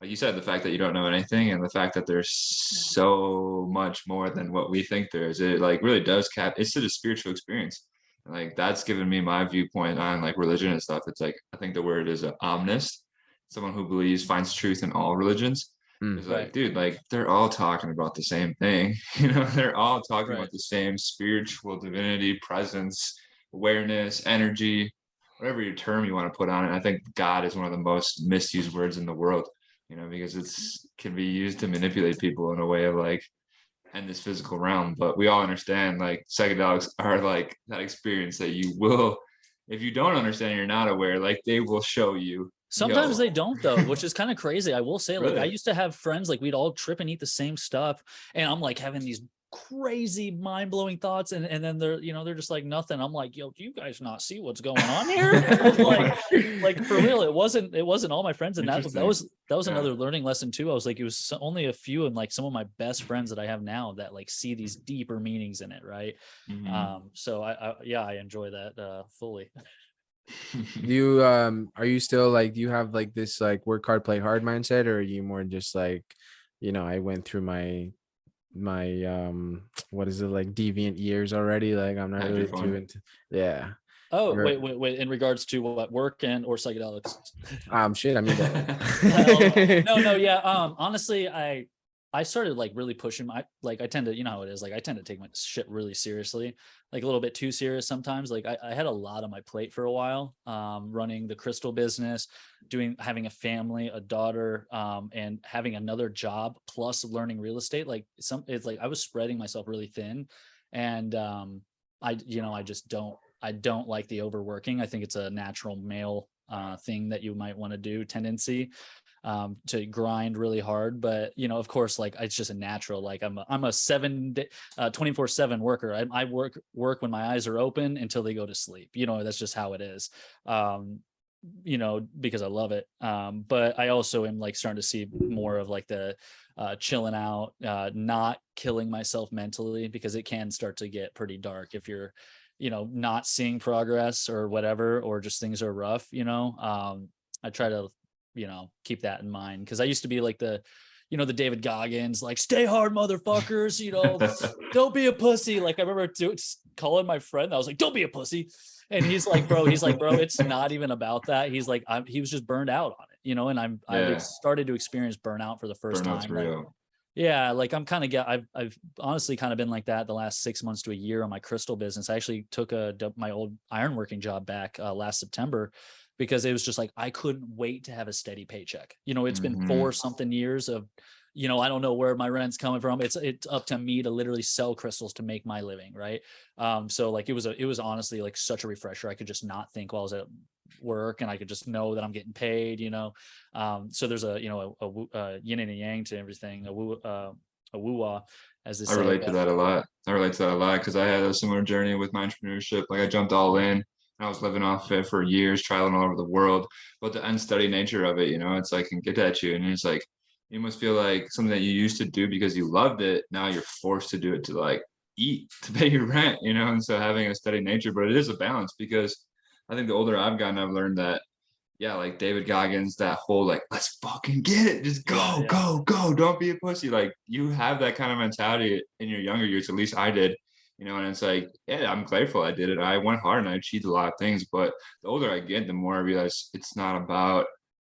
like you said, the fact that you don't know anything and the fact that there's so much more than what we think there is. It like really does cap it's a spiritual experience. And, like that's given me my viewpoint on like religion and stuff. It's like I think the word is a omnist, someone who believes finds truth in all religions. It's like, mm-hmm. dude, like they're all talking about the same thing. <laughs> You know, they're all talking Right. about the same spiritual divinity, presence, awareness, energy, whatever your term you want to put on it. I think God is one of the most misused words in the world, you know, because it's can be used to manipulate people in a way of like in this physical realm. But we all understand like psychedelics are like that experience that you will, if you don't understand, you're not aware, like they will show you. Sometimes yo, they don't though, which is kind of crazy. I will say, like, I used to have friends like we'd all trip and eat the same stuff, and I'm like having these crazy mind blowing thoughts, and and then they're you know they're just like nothing. I'm like, yo, do you guys not see what's going on here? <laughs> like, like for real, it wasn't it wasn't all my friends, and that was that was that was Yeah. another learning lesson too. I was like, it was only a few, and like some of my best friends that I have now that like see these deeper meanings in it, right? Mhm. Um, so I, I yeah, I enjoy that uh fully. <laughs> <laughs> Do you um are you still like do you have like this like work hard, play hard mindset, or are you more just like, you know, I went through my my um <tsk> what is it like deviant years already? Like I'm not really too into yeah. Oh Or- wait, wait, wait. In regards to what work and or psychedelics? Um shit, I mean Well, <laughs> <laughs> no, no, yeah. Um, honestly, I I started like really pushing my like I tend to, you know how it is. Like I tend to take my shit really seriously, like a little bit too serious sometimes. Like I, I had a lot on my plate for a while, um, running the crystal business, doing having a family, a daughter, um, and having another job plus learning real estate. Like some it's like I was spreading myself really thin. And um I you know, I just don't I don't like the overworking. I think it's a natural male uh, thing that you might want to do tendency um, to grind really hard. But you know, of course, like it's just a natural. Like I'm a, I'm a seven day, uh, 24 seven worker. I, I work work when my eyes are open until they go to sleep. You know, that's just how it is. Um, you know, because I love it. Um, but I also am like starting to see more of like the uh, chilling out, uh, not killing myself mentally because it can start to get pretty dark if you're, you know, not seeing progress or whatever, or just things are rough. You know, um, I try to you know, keep that in mind. Cause I used to be like the, you know, the David Goggins, like stay hard, motherfuckers, you know, <laughs> don't be a pussy. Like I remember do, calling my friend, I was like, don't be a pussy. And he's like, bro, he's like, bro, it's not even about that. He's like, I'm, he was just burned out on it, you know, and I'm, Yeah. I've started to experience burnout for the first Burnout's time. like, yeah, like I'm kind of get I've I've honestly kind of been like that the last six months to a year on my crystal business. I actually took a my old ironworking job back uh, last September because it was just like I couldn't wait to have a steady paycheck. You know, it's been Mhm. four something years of, you know, I don't know where my rent's coming from. It's it's up to me to literally sell crystals to make my living, right? Um, so like it was a it was honestly like such a refresher. I could just not think while I was at work and I could just know that I'm getting paid, you know. Um, so there's a you know a, a, woo- uh yin and a yang to everything, a woo uh, a woo as they I relate to that a lot. I relate to that a lot because I had a similar journey with my entrepreneurship. Like I jumped all in I was living off it for years, traveling all over the world. But the unsteady nature of it, you know, it's like can get at you. And it's like you must feel like something that you used to do because you loved it. Now you're forced to do it to like eat, <laughs> to pay your rent, you know. And so having a steady nature, but it is a balance because I think the older I've gotten, I've learned that yeah, like David Goggins, that whole like, let's fucking get it, just go, Yeah, yeah. go, go, don't be a pussy. Like you have that kind of mentality in your younger years, at least I did, you know. And it's like, yeah, I'm grateful I did it. I went hard and I achieved a lot of things. But the older I get, the more I realize it's not about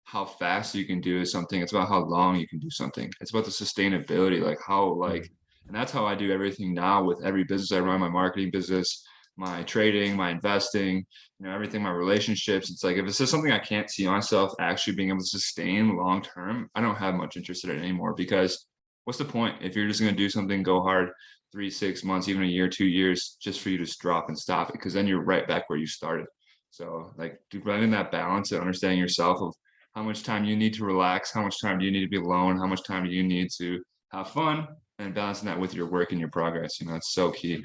how fast you can do something. It's about how long you can do something. It's about the sustainability, like how hmm. like, and that's how I do everything now with every business I run, my marketing business, my trading, my investing, you know, everything, my relationships. It's like if it's just something I can't see myself actually being able to sustain long term, I don't have much interest in it anymore because what's the point if you're just going to do something, go hard three, six months, even a year, two years, just for you to just drop and stop it? Because then you're right back where you started. So, like, having that balance and understanding yourself of how much time you need to relax, how much time do you need to be alone, how much time do you need to have fun, and balancing that with your work and your progress. You know, it's so key.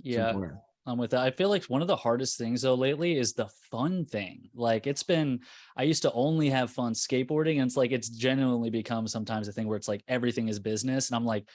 Yeah. I'm with that. I feel like one of the hardest things though lately is the fun thing. Like it's been, I used to only have fun skateboarding, and it's like it's genuinely become sometimes a thing where it's like everything is business, and I'm like,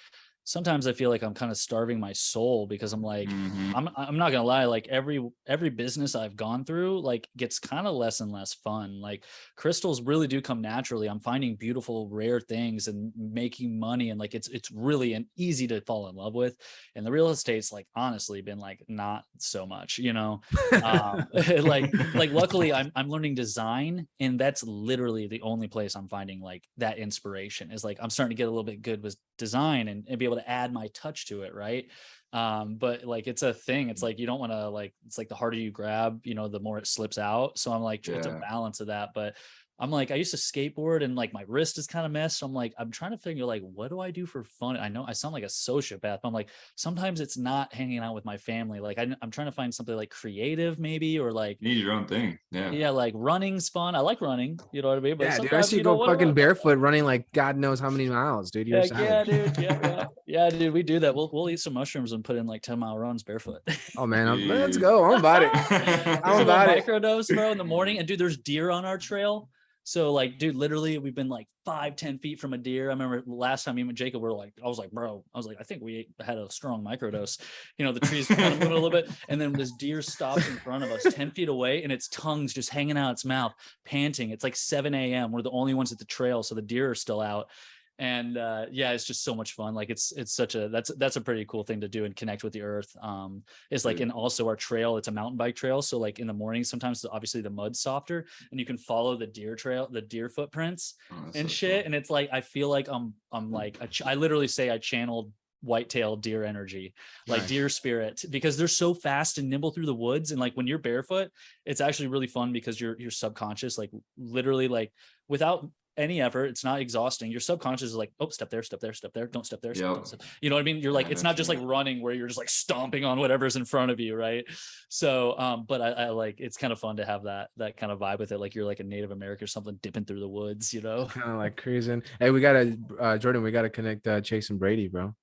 sometimes I feel like I'm kind of starving my soul because I'm like, Mhm. I'm I'm not gonna lie, like every every business I've gone through, like gets kind of less and less fun. Like crystals really do come naturally. I'm finding beautiful, rare things and making money, and like it's it's really an easy to fall in love with. And the real estate's like honestly been like not so much, you know. Um, <laughs> <laughs> like like luckily I'm I'm learning design, and that's literally the only place I'm finding like that inspiration is like I'm starting to get a little bit good with design and, and be able to add my touch to it, right? um but like it's a thing it's like you don't want to like it's like the harder you grab you know the more it slips out. So i'm like it's a balance of that but i'm like i used to skateboard and like my wrist is kind of messed so i'm like i'm trying to figure like what do i do for fun i know i sound like a sociopath but i'm like sometimes it's not hanging out with my family like I, i'm trying to find something like creative maybe or like You need your own thing. Yeah. yeah like running's fun i like running you know what i mean but yeah, dude. I sometimes, see you go what fucking barefoot running like God knows how many miles, dude. You're a Heck yeah, dude. Yeah, yeah, <laughs> yeah, dude. We do that. We'll we'll eat some mushrooms and put in like ten mile runs barefoot. Oh man, I'm, let's Dude. go. I'm about it. <laughs> <laughs> I'm I'm about it. microdose, bro, in the morning. And dude, there's deer on our trail. So like, dude, literally, we've been like five, ten feet from a deer. I remember last time me and Jacob were like, I was like, bro, I was like, I think we had a strong microdose. You know, the trees kind of moving a little bit, <laughs> and then this deer stops in front of us, ten feet away, and its tongue's just hanging out its mouth, panting. It's like 7 a.m. We're the only ones at the trail, so the deer are still out. And uh, yeah, it's just so much fun. Like it's it's such a that's that's a pretty cool thing to do and connect with the earth. Um, it's like Dude. and also our trail. It's a mountain bike trail, so like in the morning, sometimes obviously the mud's softer, and you can follow the deer trail, the deer footprints Oh, and so shit. cool. And it's like I feel like I'm I'm like I, ch- I literally say I channeled whitetail deer energy, like Nice. deer spirit, because they're so fast and nimble through the woods. And like when you're barefoot, it's actually really fun because you're you're subconscious, like literally like without any effort, it's not exhausting. Your subconscious is like, oh, step there, step there, step there, don't step there. step- Yep. don't step. You know what I mean? You're like, it's not just like running where you're just like stomping on whatever's in front of you, right? So, um, but I, I like it's kind of fun to have that that kind of vibe with it. Like you're like a Native American or something dipping through the woods, you know? Kind of like cruising. Hey, we gotta uh Jordan, we gotta connect uh Chase and Brady, bro.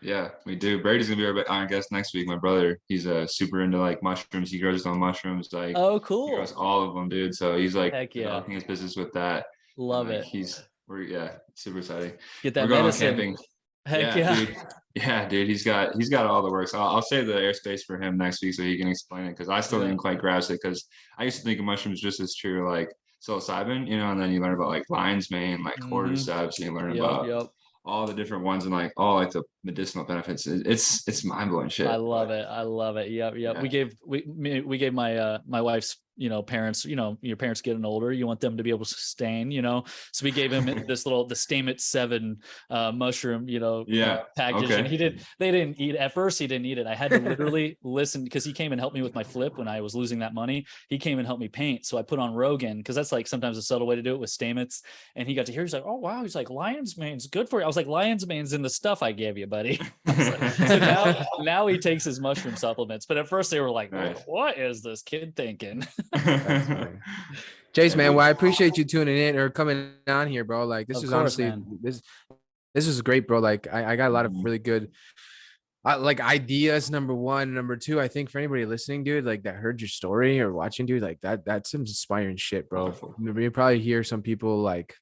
Yeah, we do. Brady's gonna be our be- our guest next week. My brother, he's uh, super into like mushrooms. He grows his own mushrooms. Like Oh, he cool. grows all of them, dude. So he's like Heck yeah. developing his business with that. Love it. He's we're yeah, super exciting. Get we're that going medicine. camping. Heck yeah. dude. Yeah, dude. He's got he's got all the works. I'll, I'll save the airspace for him next week so he can explain it because I still Yeah. didn't quite grasp it because I used to think of mushrooms just as true like psilocybin, you know, and then you learn about like lion's mane, like Mhm. cordyceps, and you learn Yep, about yep. all the different ones and like all like the medicinal benefits. It's it's mind blowing shit. I love it. I love it. Yep, yep. We gave we me- we gave my uh my wife's you know parents you know your parents getting older you want them to be able to sustain you know so we gave him <laughs> this little the Stamets seven uh mushroom you know uh, Yeah, package and he didn't they didn't eat at first he didn't eat it I had to literally listen because he came and helped me with my flip when I was losing that money he came and helped me paint so I put on Rogan because that's like sometimes a subtle way to do it with Stamets and he got to hear he's like oh wow he's like lion's mane's good for you I was like lion's mane's in the stuff I gave you buddy <laughs> so now, <laughs> now he takes his mushroom supplements. But at first they were like, Nice. "What is this kid thinking?" <laughs> funny. Chase, man, well, I appreciate you tuning in or coming on here, bro. Like this Of is course, honestly man. this this is great, bro. Like I, I got a lot of Mhm. really good uh, like ideas. Number one, number two. I think for anybody listening, dude, like that heard your story or watching, dude, like that that's some inspiring shit, bro. Wonderful. You probably hear some people like,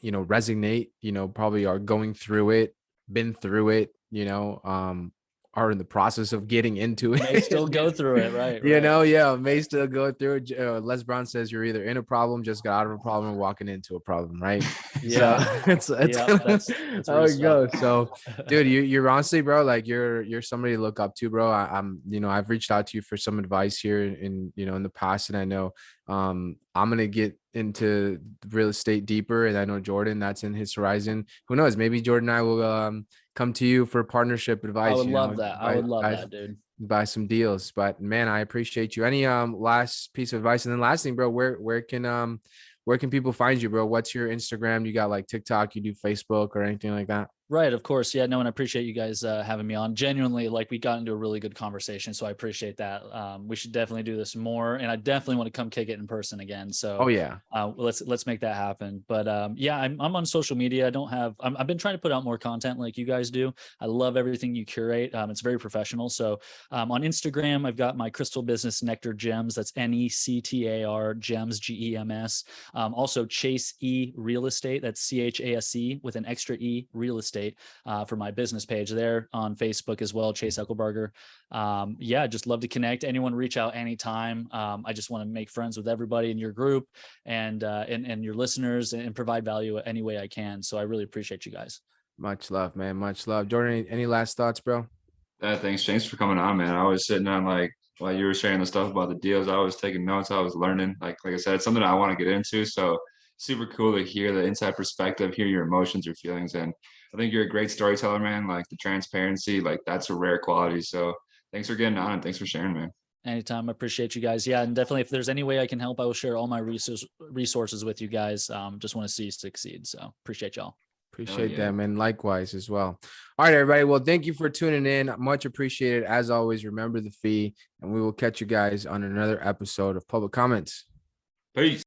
you know, resonate. You know, probably are going through it, been through it. You know, um, are in the process of getting into it. May still go <laughs> through it, right? You right. know, yeah, may still go through it. Uh, Les Brown says you're either in a problem, just got out of a problem, or walking into a problem, right? <laughs> yeah, So <laughs> it's, it's Yeah, that's- that's how it goes. So, dude, you you're honestly, bro, like you're you're somebody to look up to, bro. I, I'm, you know, I've reached out to you for some advice here in, you know, in the past, and I know um I'm gonna get into real estate deeper, and I know Jordan, that's in his horizon. Who knows? Maybe Jordan and I will um come to you for partnership advice. I would love know, that. I would love buy- that, dude. buy some deals. But man, I appreciate you. Any um last piece of advice? And then last thing, bro, where where can um where can people find you, bro? What's your Instagram? You got like TikTok, you do Facebook or anything like that? Right, of course. Yeah, no, and I appreciate you guys uh, having me on. Genuinely, like we got into a really good conversation, so I appreciate that. Um, we should definitely do this more, and I definitely want to come kick it in person again. So, Oh yeah. uh, let's let's make that happen. But um, yeah, I'm I'm on social media. I don't have. I'm, I've been trying to put out more content like you guys do. I love everything you curate. Um, it's very professional. So um, on Instagram, I've got my crystal business Nectar Gems. That's N E C T A R Gems G E M S. Um, also Chase E Real Estate. That's C H A S E with an extra E Real Estate uh, for my business page there on Facebook as well. Chase Eckelbarger. Um, yeah, just love to connect. Anyone reach out anytime. Um, I just want to make friends with everybody in your group and uh, and and your listeners and, and provide value any way I can. So I really appreciate you guys. Much love, man. Much love. Jordan, any, any last thoughts, bro? Yeah, thanks, James, for coming on, man. I was sitting on like while you were sharing the stuff about the deals, I was taking notes, I was learning. Like like I said, it's something I want to get into. So super cool to hear the inside perspective, hear your emotions, your feelings. And I think you're a great storyteller, man. Like the transparency, like that's a rare quality. So thanks for getting on and thanks for sharing, man. Anytime. I appreciate you guys. Yeah. And definitely if there's any way I can help, I will share all my resource, resources with you guys. Um, just want to see you succeed. So appreciate y'all. Appreciate yeah. them and likewise as well. All right, everybody. Well, thank you for tuning in. Much appreciated. As always, remember the fee, and we will catch you guys on another episode of Public Comments. Peace.